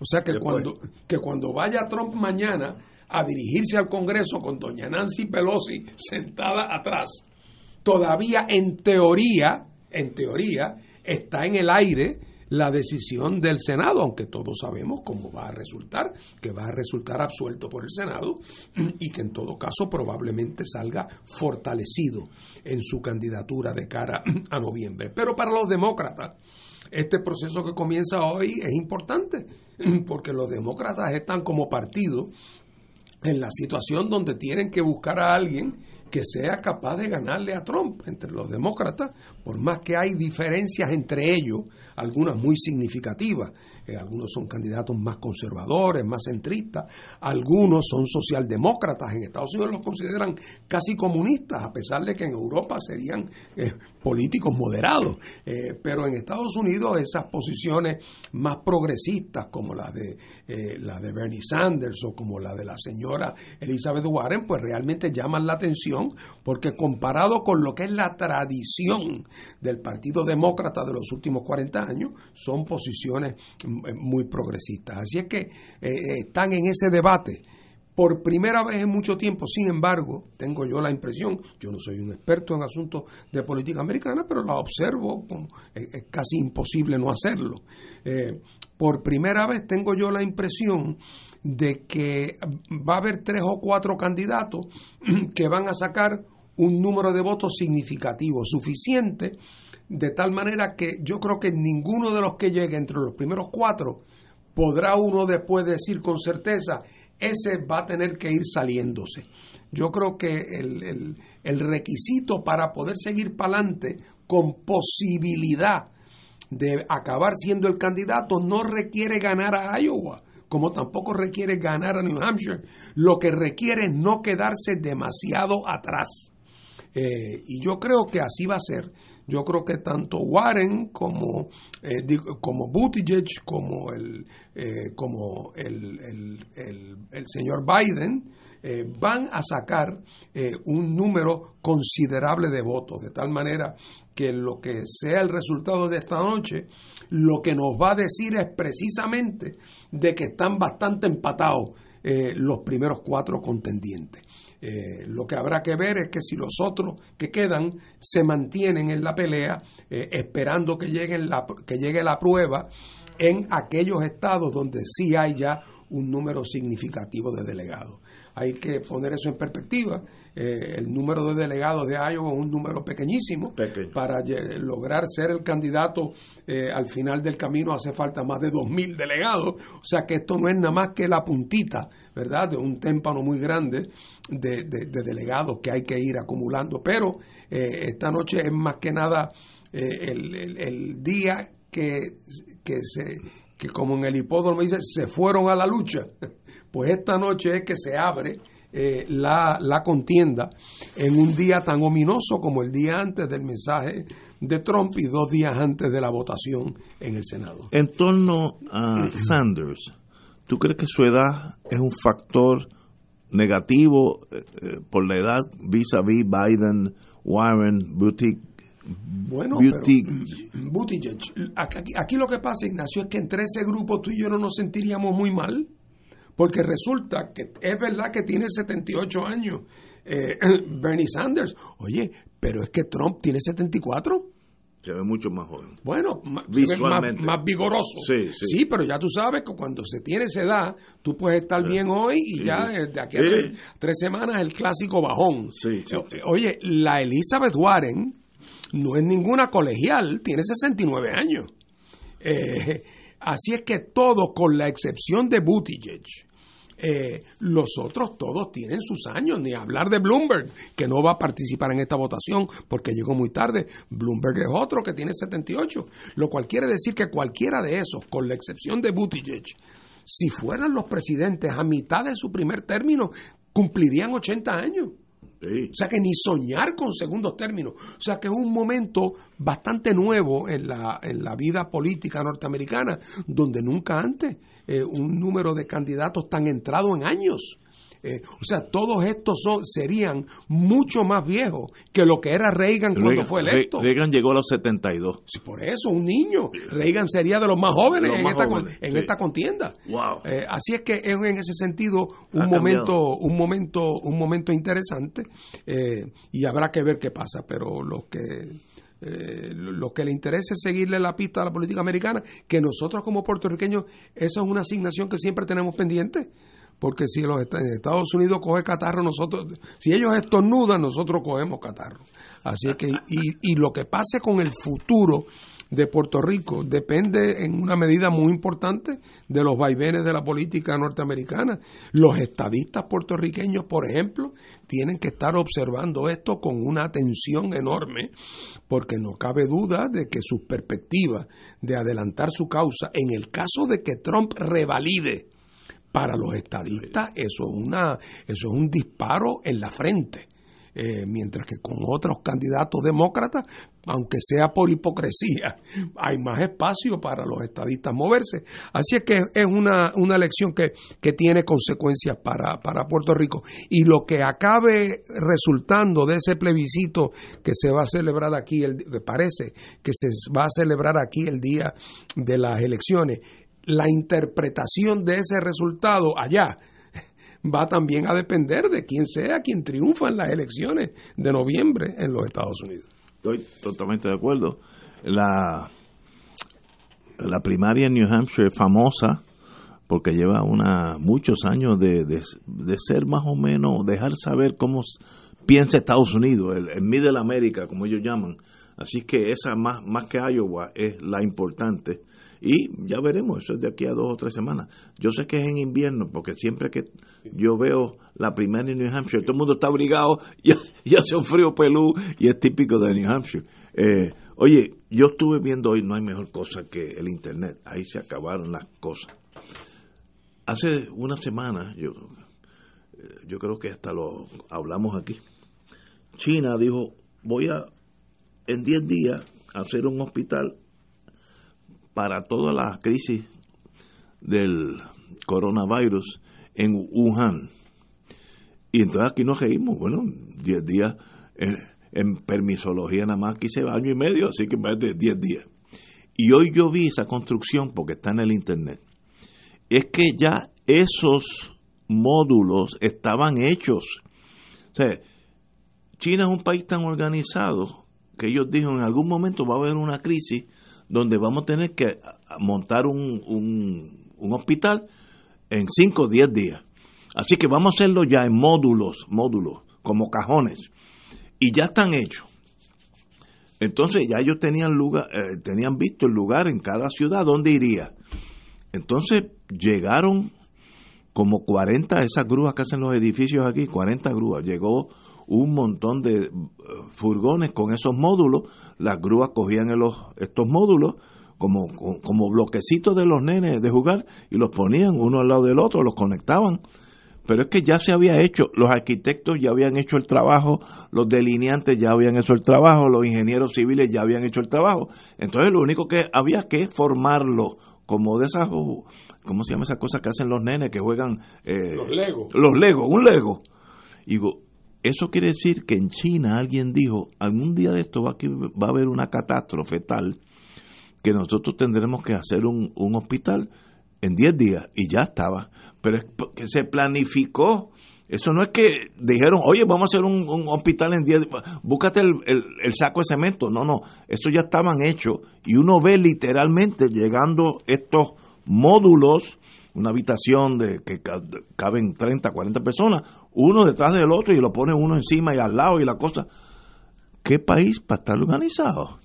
O sea que cuando, que cuando vaya Trump mañana a dirigirse al Congreso con doña Nancy Pelosi sentada atrás, todavía en teoría, en teoría, está en el aire la decisión del Senado, aunque todos sabemos cómo va a resultar, que va a resultar absuelto por el Senado y que en todo caso probablemente salga fortalecido en su candidatura de cara a noviembre. Pero para los demócratas, este proceso que comienza hoy es importante, porque los demócratas están como partido en la situación donde tienen que buscar a alguien que sea capaz de ganarle a Trump entre los demócratas, por más que hay diferencias entre ellos, algunas muy significativas. Eh, algunos son candidatos más conservadores, más centristas, algunos son socialdemócratas, en Estados Unidos los consideran casi comunistas, a pesar de que en Europa serían eh, políticos moderados, eh, pero en Estados Unidos esas posiciones más progresistas como la de, la de Bernie Sanders o como la de la señora Elizabeth Warren, pues realmente llaman la atención porque comparado con lo que es la tradición del Partido Demócrata de los últimos 40 años, son posiciones mm, muy progresistas. Así es que eh, eh, están en ese debate. Por primera vez en mucho tiempo, sin embargo, tengo yo la impresión, yo no soy un experto en asuntos de política americana, pero la observo, es, casi imposible no hacerlo. Eh, por primera vez tengo yo la impresión de que va a haber tres o cuatro candidatos que van a sacar un número de votos significativo, suficiente de tal manera que yo creo que ninguno de los que llegue entre los primeros cuatro podrá uno después decir con certeza, ese va a tener que ir saliéndose. Yo creo que el, el requisito para poder seguir para adelante con posibilidad de acabar siendo el candidato no requiere ganar a Iowa, como tampoco requiere ganar a New Hampshire. Lo que requiere es no quedarse demasiado atrás. Eh, y yo creo que así va a ser. Yo creo que tanto Warren como, eh, como Buttigieg, como el, eh, como el, el, señor Biden, van a sacar un número considerable de votos, de tal manera que lo que sea el resultado de esta noche, lo que nos va a decir es precisamente de que están bastante empatados los primeros cuatro contendientes. Eh, lo que habrá que ver es que si los otros que quedan se mantienen en la pelea, eh, esperando que, la, que llegue la prueba en aquellos estados donde sí hay ya un número significativo de delegados. Hay que poner eso en perspectiva. Eh, el número de delegados de Iowa es un número pequeñísimo. Para lograr ser el candidato eh, al final del camino hace falta más de 2.000 delegados. O sea que esto no es nada más que la puntita, ¿verdad?, de un témpano muy grande de, delegados que hay que ir acumulando. Pero eh, esta noche es más que nada el, día que, que se que como en el hipódromo dice, se fueron a la lucha. Pues esta noche es que se abre eh, la, la, contienda en un día tan ominoso como el día antes del mensaje de Trump y dos días antes de la votación en el Senado. En torno a Sanders, ¿tú crees que su edad es un factor negativo eh, eh, por la edad vis a vis Biden, Warren, Buttigieg? Bueno, Buttigieg, aquí, aquí, lo que pasa, Ignacio, es que entre ese grupo tú y yo no nos sentiríamos muy mal porque resulta que es verdad que tiene 78 años eh, Bernie Sanders. Oye, pero es que Trump tiene 74. Se ve mucho más joven. Bueno, más, más, vigoroso. Sí, sí. sí, pero ya tú sabes que cuando se tiene esa edad, tú puedes estar bien hoy y ya de aquí a tres, semanas el clásico bajón. Sí, Oye, la Elizabeth Warren no es ninguna colegial, tiene 69 años. Eh, Así es que todos, con la excepción de Buttigieg, eh, los otros todos tienen sus años, ni hablar de Bloomberg, que no va a participar en esta votación porque llegó muy tarde. Bloomberg es otro que tiene 78, lo cual quiere decir que cualquiera de esos, con la excepción de Buttigieg, si fueran los presidentes a mitad de su primer término, cumplirían 80 años. O sea que ni soñar con segundos términos. O sea que es un momento bastante nuevo en la, en la vida política norteamericana, donde nunca antes eh, un número de candidatos tan entrado en años eh, o sea, todos estos son, serían mucho más viejos que lo que era Reagan cuando fue electo. Reagan llegó a los 72. Sí, por eso, un niño. Reagan sería de los más jóvenes en, esta, en esta contienda. Wow. Eh, así es que es en ese sentido un momento, un momento, un momento interesante eh, y habrá que ver qué pasa. Pero los que lo que le interesa es seguirle la pista a la política americana, que nosotros como puertorriqueños, eso es una asignación que siempre tenemos pendiente porque si los Estados Unidos coge catarro, nosotros, si ellos estornudan, nosotros cogemos catarro. Así que, y, y lo que pase con el futuro de Puerto Rico depende en una medida muy importante de los vaivenes de la política norteamericana. Los estadistas puertorriqueños, por ejemplo, tienen que estar observando esto con una atención enorme, porque no cabe duda de que sus perspectivas de adelantar su causa, en el caso de que Trump revalide para los estadistas eso es, una, eso es un disparo en la frente. Eh, mientras que con otros candidatos demócratas, aunque sea por hipocresía, hay más espacio para los estadistas moverse. Así es que es una, una elección que, que tiene consecuencias para, para Puerto Rico. Y lo que acabe resultando de ese plebiscito que se va a celebrar aquí, el, parece que se va a celebrar aquí el día de las elecciones, la interpretación de ese resultado allá va también a depender de quién sea quien triunfa en las elecciones de noviembre en los Estados Unidos. Estoy totalmente de acuerdo. La, la primaria en New Hampshire es famosa porque lleva una muchos años de, de, ser más o menos, dejar saber cómo piensa Estados Unidos, el, el Middle America, como ellos llaman. Así que esa más, más que Iowa es la importante y ya veremos, eso es de aquí a dos o tres semanas. Yo sé que es en invierno, porque siempre que yo veo la primera en New Hampshire, todo el mundo está obligado y, hace un frío pelú y es típico de New Hampshire. Eh, Oye, yo estuve viendo hoy, no hay mejor cosa que el Internet, ahí se acabaron las cosas. Hace una semana, yo, eh, yo creo que hasta lo hablamos aquí, China dijo, voy a, en 10 días, hacer un hospital para toda la crisis del coronavirus en Wuhan. Y entonces aquí nos reímos, bueno, 10 días en, permisología nada más quise año y medio, así que más de 10 días. Y hoy yo vi esa construcción porque está en el internet. Es que ya esos módulos estaban hechos. China es un país tan organizado que ellos dijeron en algún momento va a haber una crisis donde vamos a tener que montar un, un, hospital en 5 o 10 días. Así que vamos a hacerlo ya en módulos, módulos, como cajones. Y ya están hechos. Entonces ya ellos tenían lugar, eh, tenían visto el lugar en cada ciudad donde iría. Entonces llegaron como 40 esas grúas que hacen los edificios aquí, 40 grúas. Llegó un montón de uh, furgones con esos módulos. Las grúas cogían los, estos módulos como, como bloquecitos de los nenes de jugar y los ponían uno al lado del otro, los conectaban. Pero es que ya se había hecho, los arquitectos ya habían hecho el trabajo, los delineantes ya habían hecho el trabajo, los ingenieros civiles ya habían hecho el trabajo. Entonces lo único que había que formarlo como de esas, ¿cómo se llama esa cosa que hacen los nenes que juegan? Eh, los Legos. Los Legos, un Lego. Digo, eso quiere decir que en China alguien dijo, algún día de esto va, va a haber una catástrofe tal que nosotros tendremos que hacer un, un hospital en 10 días y ya estaba. Pero es que se planificó. Eso no es que dijeron, oye, vamos a hacer un, un hospital en 10 búscate el, el, saco de cemento. No, no, esto ya estaban hechos. Y uno ve literalmente llegando estos módulos, una habitación de que caben 30, 40 personas, uno detrás del otro y lo pone uno encima y al lado y la cosa. ¿Qué país para estar organizado?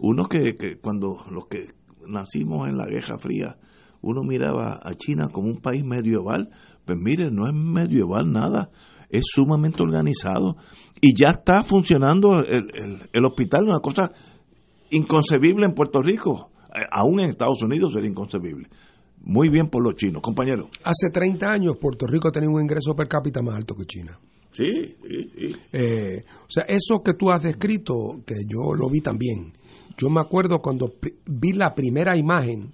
Uno que, que cuando los que nacimos en la Guerra Fría, uno miraba a China como un país medieval, pues mire, no es medieval nada, es sumamente organizado y ya está funcionando el, el, hospital, una cosa inconcebible en Puerto Rico, eh, aún en Estados Unidos sería inconcebible. Muy bien por los chinos, compañero. Hace 30 años Puerto Rico tenía un ingreso per cápita más alto que China. Sí, sí, sí. Eh, o sea, eso que tú has descrito, que yo lo vi también. Yo me acuerdo cuando vi la primera imagen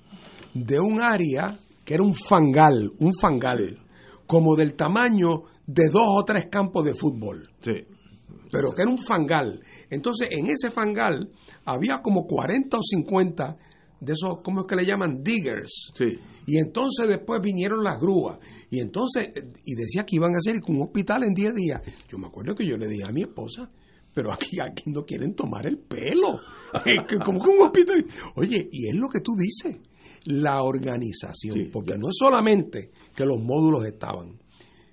de un área que era un fangal, un fangal, como del tamaño de dos o tres campos de fútbol. Sí. Pero que era un fangal. Entonces, en ese fangal había como 40 o 50 de esos, ¿cómo es que le llaman? Diggers. Sí. Y entonces después vinieron las grúas. Y entonces, y decía que iban a hacer un hospital en 10 días. Yo me acuerdo que yo le dije a mi esposa, pero aquí, aquí no quieren tomar el pelo. Como que un hospital. Oye, y es lo que tú dices, la organización. Sí, porque no es solamente que los módulos estaban,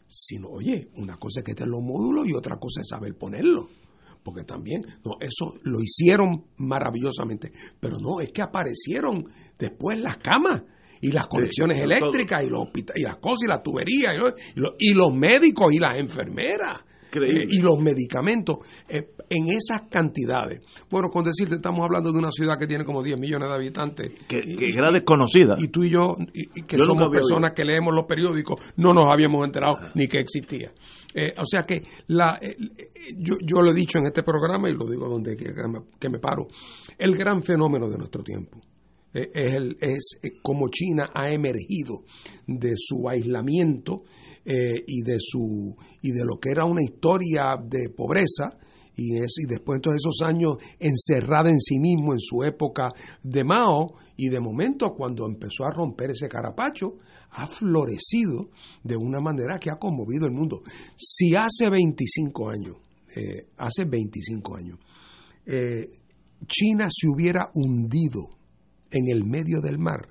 sino, oye, una cosa es que estén los módulos y otra cosa es saber ponerlos porque también, no, eso lo hicieron maravillosamente, pero no, es que aparecieron después las camas y las conexiones Sí, eléctricas y, los y las cosas y la tubería y, lo- y lo- y los médicos y las enfermeras. Eh, y los medicamentos eh, en esas cantidades. Bueno, con decirte, estamos hablando de una ciudad que tiene como 10 millones de habitantes. Que, que era desconocida. y tú y yo, y, que Yo somos personas que leemos los periódicos, no nos habíamos enterado ni que existía. Eh, o sea que la, eh, eh, yo, yo lo he dicho en este programa y lo digo donde que, me, paro. El gran fenómeno de nuestro tiempo eh, es, el, es cómo China ha emergido de su aislamiento y de su y de lo que era una historia de pobreza y, es, y después de todos esos años encerrada en sí mismo en su época de Mao y de momento cuando empezó a romper ese carapacho ha florecido de una manera que ha conmovido el mundo. Si hace 25 años, eh, hace 25 años, eh, China se hubiera hundido en el medio del mar,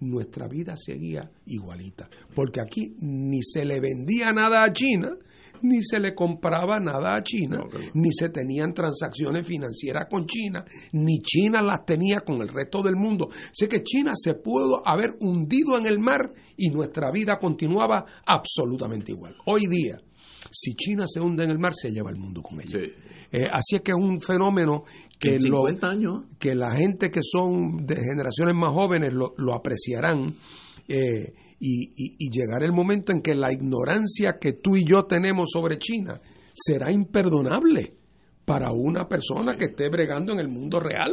nuestra vida seguía igualita. Porque aquí ni se le vendía nada a China, ni se le compraba nada a China, ni se tenían transacciones financieras con China, ni China las tenía con el resto del mundo. Sé que China se pudo haber hundido en el mar y nuestra vida continuaba absolutamente igual. Hoy día, Si China se hunde en el mar, se lleva el mundo con ella. Eh, así es que es un fenómeno que, En 50 años. que la gente que son de generaciones más jóvenes lo, lo apreciarán eh, y, y- llegará el momento en que la ignorancia que tú y yo tenemos sobre China será imperdonable para una persona que esté bregando en el mundo real.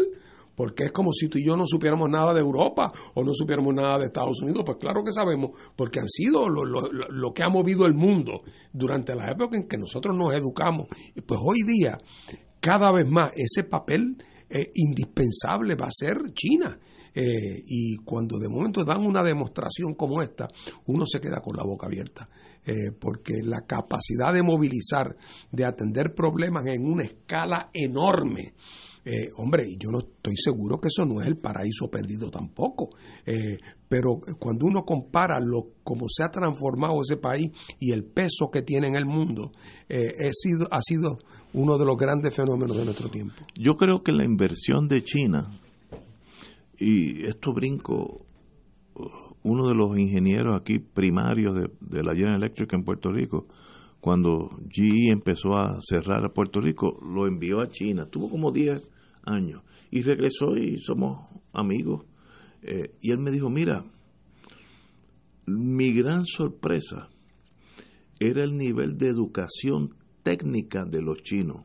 Porque es como si tú y yo no supiéramos nada de Europa o no supiéramos nada de Estados Unidos. Pues claro que sabemos, porque han sido lo, lo- lo- lo que ha movido el mundo durante la época en que nosotros nos educamos. Y pues hoy día, cada vez más, ese papel eh, indispensable va a ser China. Eh, y cuando de momento dan una demostración como esta, uno se queda con la boca abierta, eh, porque la capacidad de movilizar, de atender problemas en una escala enorme, eh, hombre, yo no estoy seguro que eso no es el paraíso perdido tampoco, eh, pero cuando uno compara lo cómo se ha transformado ese país y el peso que tiene en el mundo, eh, sido, ha sido uno de los grandes fenómenos de nuestro tiempo. Yo creo que la inversión de China, y esto brinco, uh, uno de los ingenieros aquí primarios de, la General Electric en Puerto Rico, cuando GE empezó a cerrar a Puerto Rico, lo envió a China. Tuvo como 10 años y regresó y somos amigos. Eh, y él me dijo, mira, mi gran sorpresa era el nivel de educación técnica de los chinos.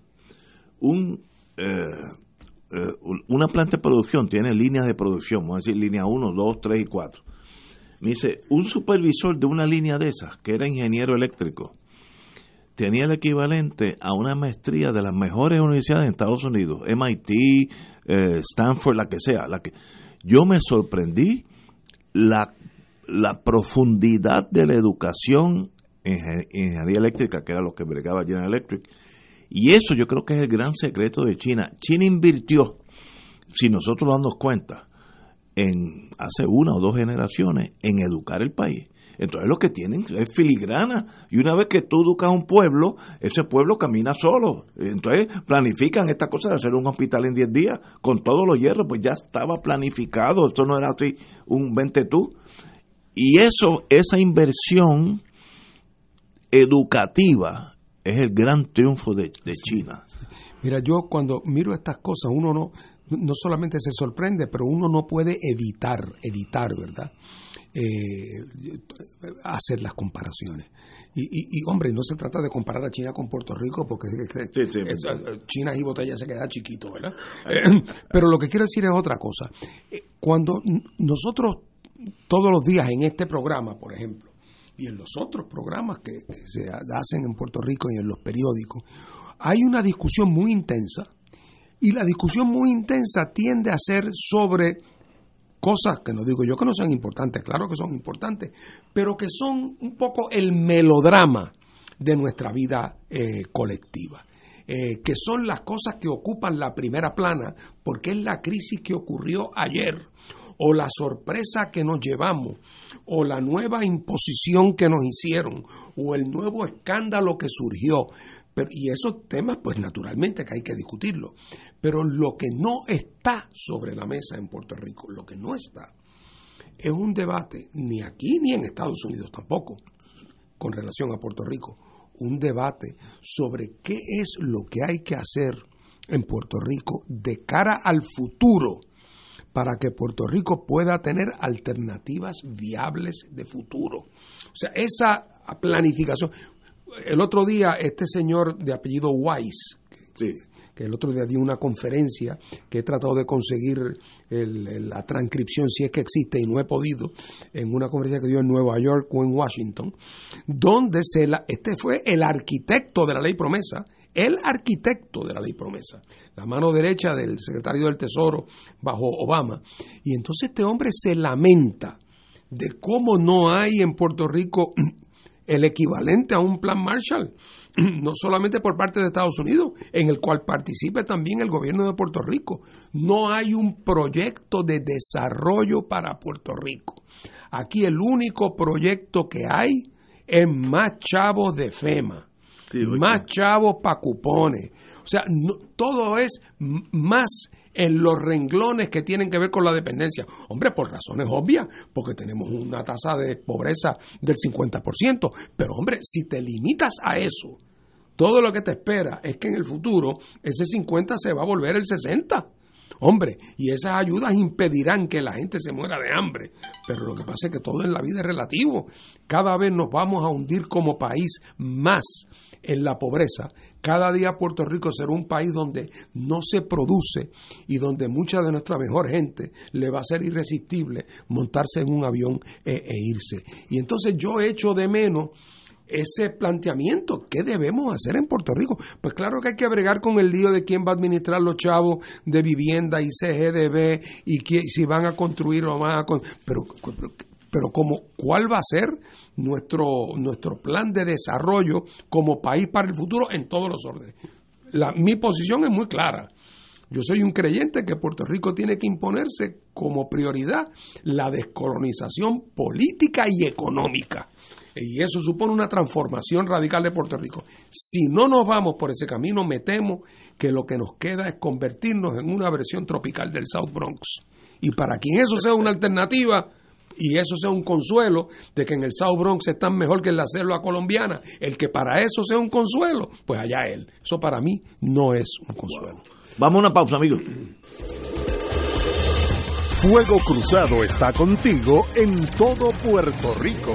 Un, eh, una planta de producción tiene líneas de producción, vamos a decir línea 1, 2, 3 y 4. Me dice, un supervisor de una línea de esas, que era ingeniero eléctrico, tenía el equivalente a una maestría de las mejores universidades en Estados Unidos, MIT, eh, Stanford, la que sea. La que... Yo me sorprendí la, la profundidad de la educación en inge- ingeniería eléctrica, que era lo que bregaba General Electric. Y eso yo creo que es el gran secreto de China. China invirtió, si nosotros nos damos cuenta, en hace una o dos generaciones en educar el país. Entonces lo que tienen es filigrana. Y una vez que tú educas a un pueblo, ese pueblo camina solo. Entonces planifican esta cosa de hacer un hospital en 10 días con todos los hierros, pues ya estaba planificado. Esto no era así un vente tú. Y eso, esa inversión educativa es el gran triunfo de, de China. Mira, yo cuando miro estas cosas, uno no, no solamente se sorprende, pero uno no puede evitar, evitar, ¿verdad? Eh, hacer las comparaciones. Y, y, y, hombre, no se trata de comparar a China con Puerto Rico, porque Sí, sí, es- sí. eh, China y botella se queda chiquito, ¿verdad? Eh, pero lo que quiero decir es otra cosa. Eh, Cuando nosotros todos los días en este programa, por ejemplo, y en los otros programas que, se hacen en Puerto Rico y en los periódicos, hay una discusión muy intensa y la discusión muy intensa tiende a ser sobre cosas que no digo yo que no sean importantes, claro que son importantes, pero que son un poco el melodrama de nuestra vida eh, colectiva. eh, que son las cosas que ocupan la primera plana, porque es la crisis que ocurrió ayer, o la sorpresa que nos llevamos, o la nueva imposición que nos hicieron, o el nuevo escándalo que surgió. Pero, y esos temas, pues naturalmente que hay que discutirlo. Pero lo que no está sobre la mesa en Puerto Rico, lo que no está, es un debate, ni aquí ni en Estados Unidos tampoco, con relación a Puerto Rico, un debate sobre qué es lo que hay que hacer en Puerto Rico de cara al futuro para que Puerto Rico pueda tener alternativas viables de futuro. O sea, esa planificación. El otro día, este señor de apellido Weiss, que, que el otro día dio una conferencia que he tratado de conseguir el- la transcripción, si es que existe, y no he podido, en una conferencia que dio en Nueva York o en Washington, donde se la, este fue el arquitecto de la ley promesa, el arquitecto de la ley promesa, la mano derecha del secretario del Tesoro bajo Obama. Y entonces este hombre se lamenta de cómo no hay en Puerto Rico el equivalente a un plan Marshall, no solamente por parte de Estados Unidos, en el cual participe también el gobierno de Puerto Rico. No hay un proyecto de desarrollo para Puerto Rico. Aquí el único proyecto que hay es más chavos de FEMA, más chavos para cupones. O sea, no- todo es más en los renglones que tienen que ver con la dependencia. Hombre, por razones obvias, porque tenemos una tasa de pobreza del 50%, pero hombre, si te limitas a eso, todo lo que te espera es que en el futuro ese 50 se va a volver el 60. Hombre, y esas ayudas impedirán que la gente se muera de hambre. Pero lo que pasa es que todo en la vida es relativo. Cada vez nos vamos a hundir como país más en la pobreza. Cada día Puerto Rico será un país donde no se produce y donde mucha de nuestra mejor gente le va a ser irresistible montarse en un avión e, e irse. Y entonces yo echo de menos ese planteamiento. ¿Qué debemos hacer en Puerto Rico? Pues claro que hay que bregar con el lío de quién va a administrar los chavos de vivienda y CGDB y si van a construir o van a... Pero, pero como, ¿cuál va a ser nuestro, nuestro plan de desarrollo como país para el futuro en todos los órdenes? La, mi posición es muy clara. Yo soy un creyente que Puerto Rico tiene que imponerse como prioridad la descolonización política y económica. Y eso supone una transformación radical de Puerto Rico. Si no nos vamos por ese camino, me temo que lo que nos queda es convertirnos en una versión tropical del South Bronx. Y para quien eso sea una alternativa y eso sea un consuelo de que en el South Bronx están mejor que en la selva colombiana, el que para eso sea un consuelo, pues allá él. Eso para mí no es un consuelo. Vamos a una pausa, amigos. Fuego Cruzado está contigo en todo Puerto Rico.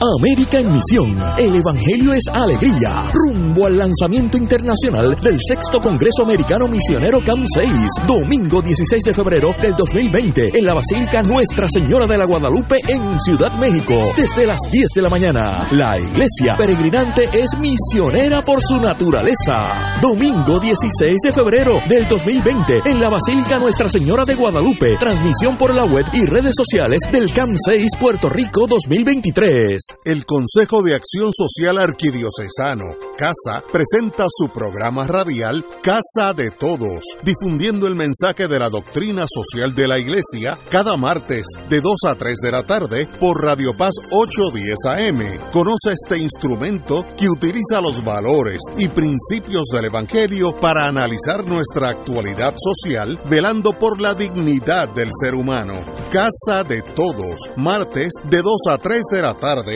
América en Misión. El Evangelio es alegría. Rumbo al lanzamiento internacional del sexto Congreso Americano Misionero CAM 6. Domingo 16 de febrero del 2020 en la Basílica Nuestra Señora de la Guadalupe en Ciudad México. Desde las 10 de la mañana. La iglesia peregrinante es misionera por su naturaleza. Domingo 16 de febrero del 2020 en la Basílica Nuestra Señora de Guadalupe. Transmisión por la web y redes sociales del CAM 6 Puerto Rico 2023. El Consejo de Acción Social Arquidiocesano, CASA, presenta su programa radial Casa de Todos, difundiendo el mensaje de la doctrina social de la Iglesia cada martes de 2 a 3 de la tarde por Radio Paz 810 AM. Conoce este instrumento que utiliza los valores y principios del Evangelio para analizar nuestra actualidad social, velando por la dignidad del ser humano. Casa de Todos, martes de 2 a 3 de la tarde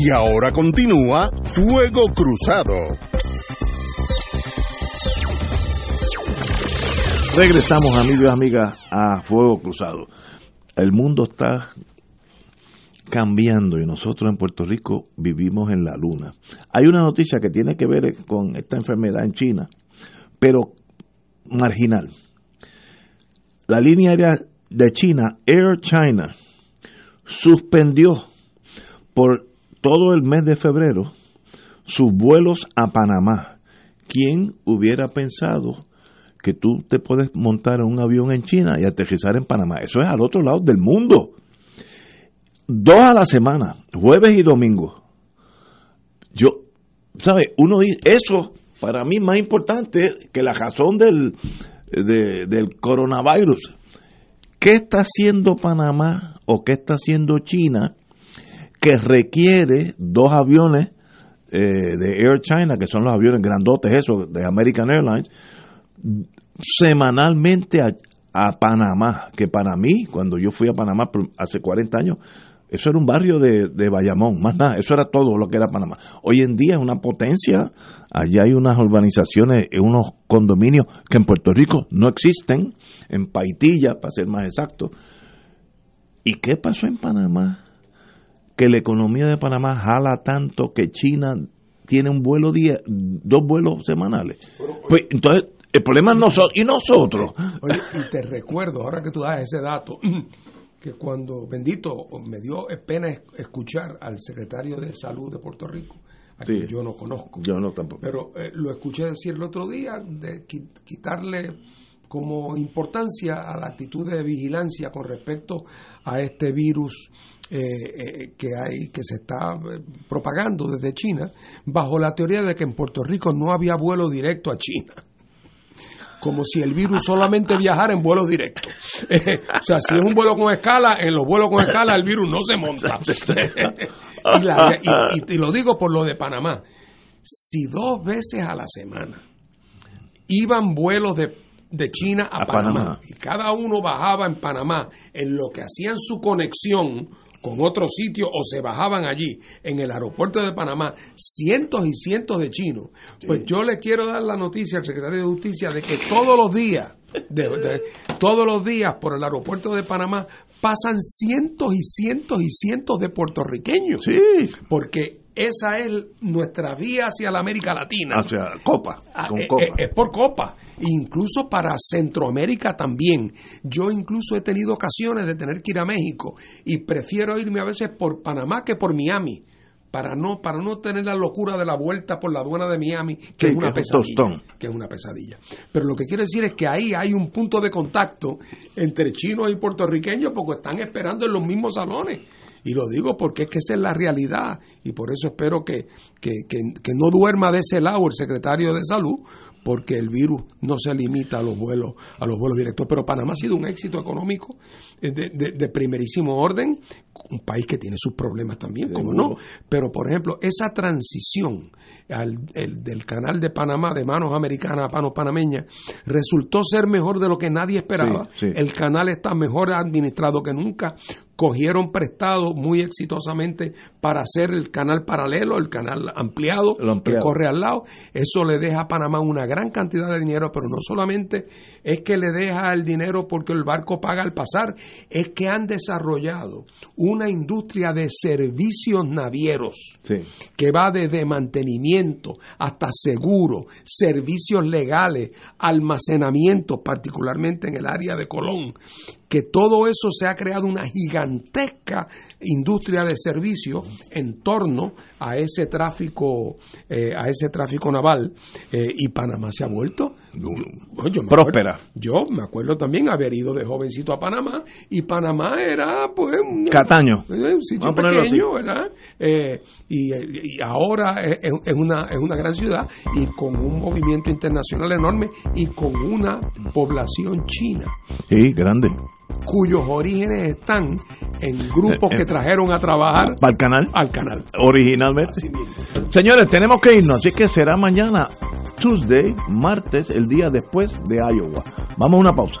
Y ahora continúa Fuego Cruzado. Regresamos amigos y amigas a Fuego Cruzado. El mundo está cambiando y nosotros en Puerto Rico vivimos en la luna. Hay una noticia que tiene que ver con esta enfermedad en China, pero marginal. La línea aérea de China, Air China, suspendió por todo el mes de febrero sus vuelos a Panamá. ¿Quién hubiera pensado que tú te puedes montar en un avión en China y aterrizar en Panamá? Eso es al otro lado del mundo. Dos a la semana, jueves y domingo. Yo, ¿sabe? Uno dice, eso para mí más importante que la razón del, del coronavirus. ¿Qué está haciendo Panamá o qué está haciendo China que requiere dos aviones eh, de Air China, que son los aviones grandotes esos de American Airlines, semanalmente a, Panamá, que para mí, cuando yo fui a Panamá hace 40 años, Eso era un barrio de, de Bayamón, más nada, eso era todo lo que era Panamá. Hoy en día es una potencia, allá hay unas urbanizaciones, unos condominios que en Puerto Rico no existen, en Paitilla, para ser más exacto. ¿Y qué pasó en Panamá? Que la economía de Panamá jala tanto que China tiene un vuelo día, dos vuelos semanales. Pues entonces el problema es nosotros y nosotros. Oye, y te recuerdo, ahora que tú das ese dato, que cuando, bendito, me dio pena escuchar al secretario de Salud de Puerto Rico, a quien yo no conozco. Yo no tampoco. Pero eh, lo escuché decir el otro día, de quitarle como importancia a la actitud de vigilancia con respecto a este virus eh, eh, que hay que se está eh, propagando desde China bajo la teoría de que en Puerto Rico no había vuelo directo a China como si el virus solamente viajara en vuelos directos. o sea, si es un vuelo con escala, en los vuelos con escala el virus no se monta. y, lo digo por lo de Panamá. Si dos veces a la semana iban vuelos de, China a, Panamá, y cada uno bajaba en Panamá en lo que hacían su conexión con otro sitio o se bajaban allí en el aeropuerto de Panamá cientos y cientos de chinos, pues yo le quiero dar la noticia al secretario de Justicia de que todos los días, todos los días por el aeropuerto de Panamá pasan cientos y cientos y cientos de puertorriqueños. Sí. Porque esa es nuestra vía hacia la América Latina. Hacia Copa. Ah, con eh, copa. Eh, es, por Copa. Incluso para Centroamérica también. Yo incluso he tenido ocasiones de tener que ir a México y prefiero irme a veces por Panamá que por Miami. Para no, para no tener la locura de la vuelta por la aduana de Miami, que es una pesadilla. Que es una pesadilla. Pero lo que quiero decir es que ahí hay un punto de contacto entre chinos y puertorriqueños porque están esperando en los mismos salones y lo digo porque es que esa es la realidad. Y por eso espero que, que, que, no duerma de ese lado el secretario de salud porque el virus no se limita a los vuelos a los vuelos directos. Pero Panamá ha sido un éxito económico de, de, primerísimo orden. Un país que tiene sus problemas también como no pero por ejemplo esa transición al, el, del canal de Panamá de manos americanas a manos panameñas resultó ser mejor de lo que nadie esperaba. El canal está mejor administrado que nunca cogieron prestado muy exitosamente para hacer el canal paralelo, el canal ampliado, que corre al lado. Eso le deja a Panamá una gran cantidad de dinero, pero no solamente es que le deja el dinero porque el barco paga al pasar, es que han desarrollado una industria de servicios navieros que va desde mantenimiento hasta seguro, servicios legales, almacenamiento, particularmente en el área de Colón, que todo eso se ha creado una gigantesca industria de servicios en torno a ese tráfico eh, a ese tráfico naval eh, y Panamá se ha vuelto próspera. yo me acuerdo también haber ido de jovencito a Panamá y Panamá era pues Cataño un sitio pequeño ¿verdad? Eh, y, ahora es, es, una es una gran ciudad y con un movimiento internacional enorme y con una población china. Sí grande cuyos orígenes están en grupos que trajeron a trabajar al canal. Al canal. Originalmente. Señores, tenemos que irnos, así que será mañana, Tuesday, martes, el día después de Iowa. Vamos a una pausa.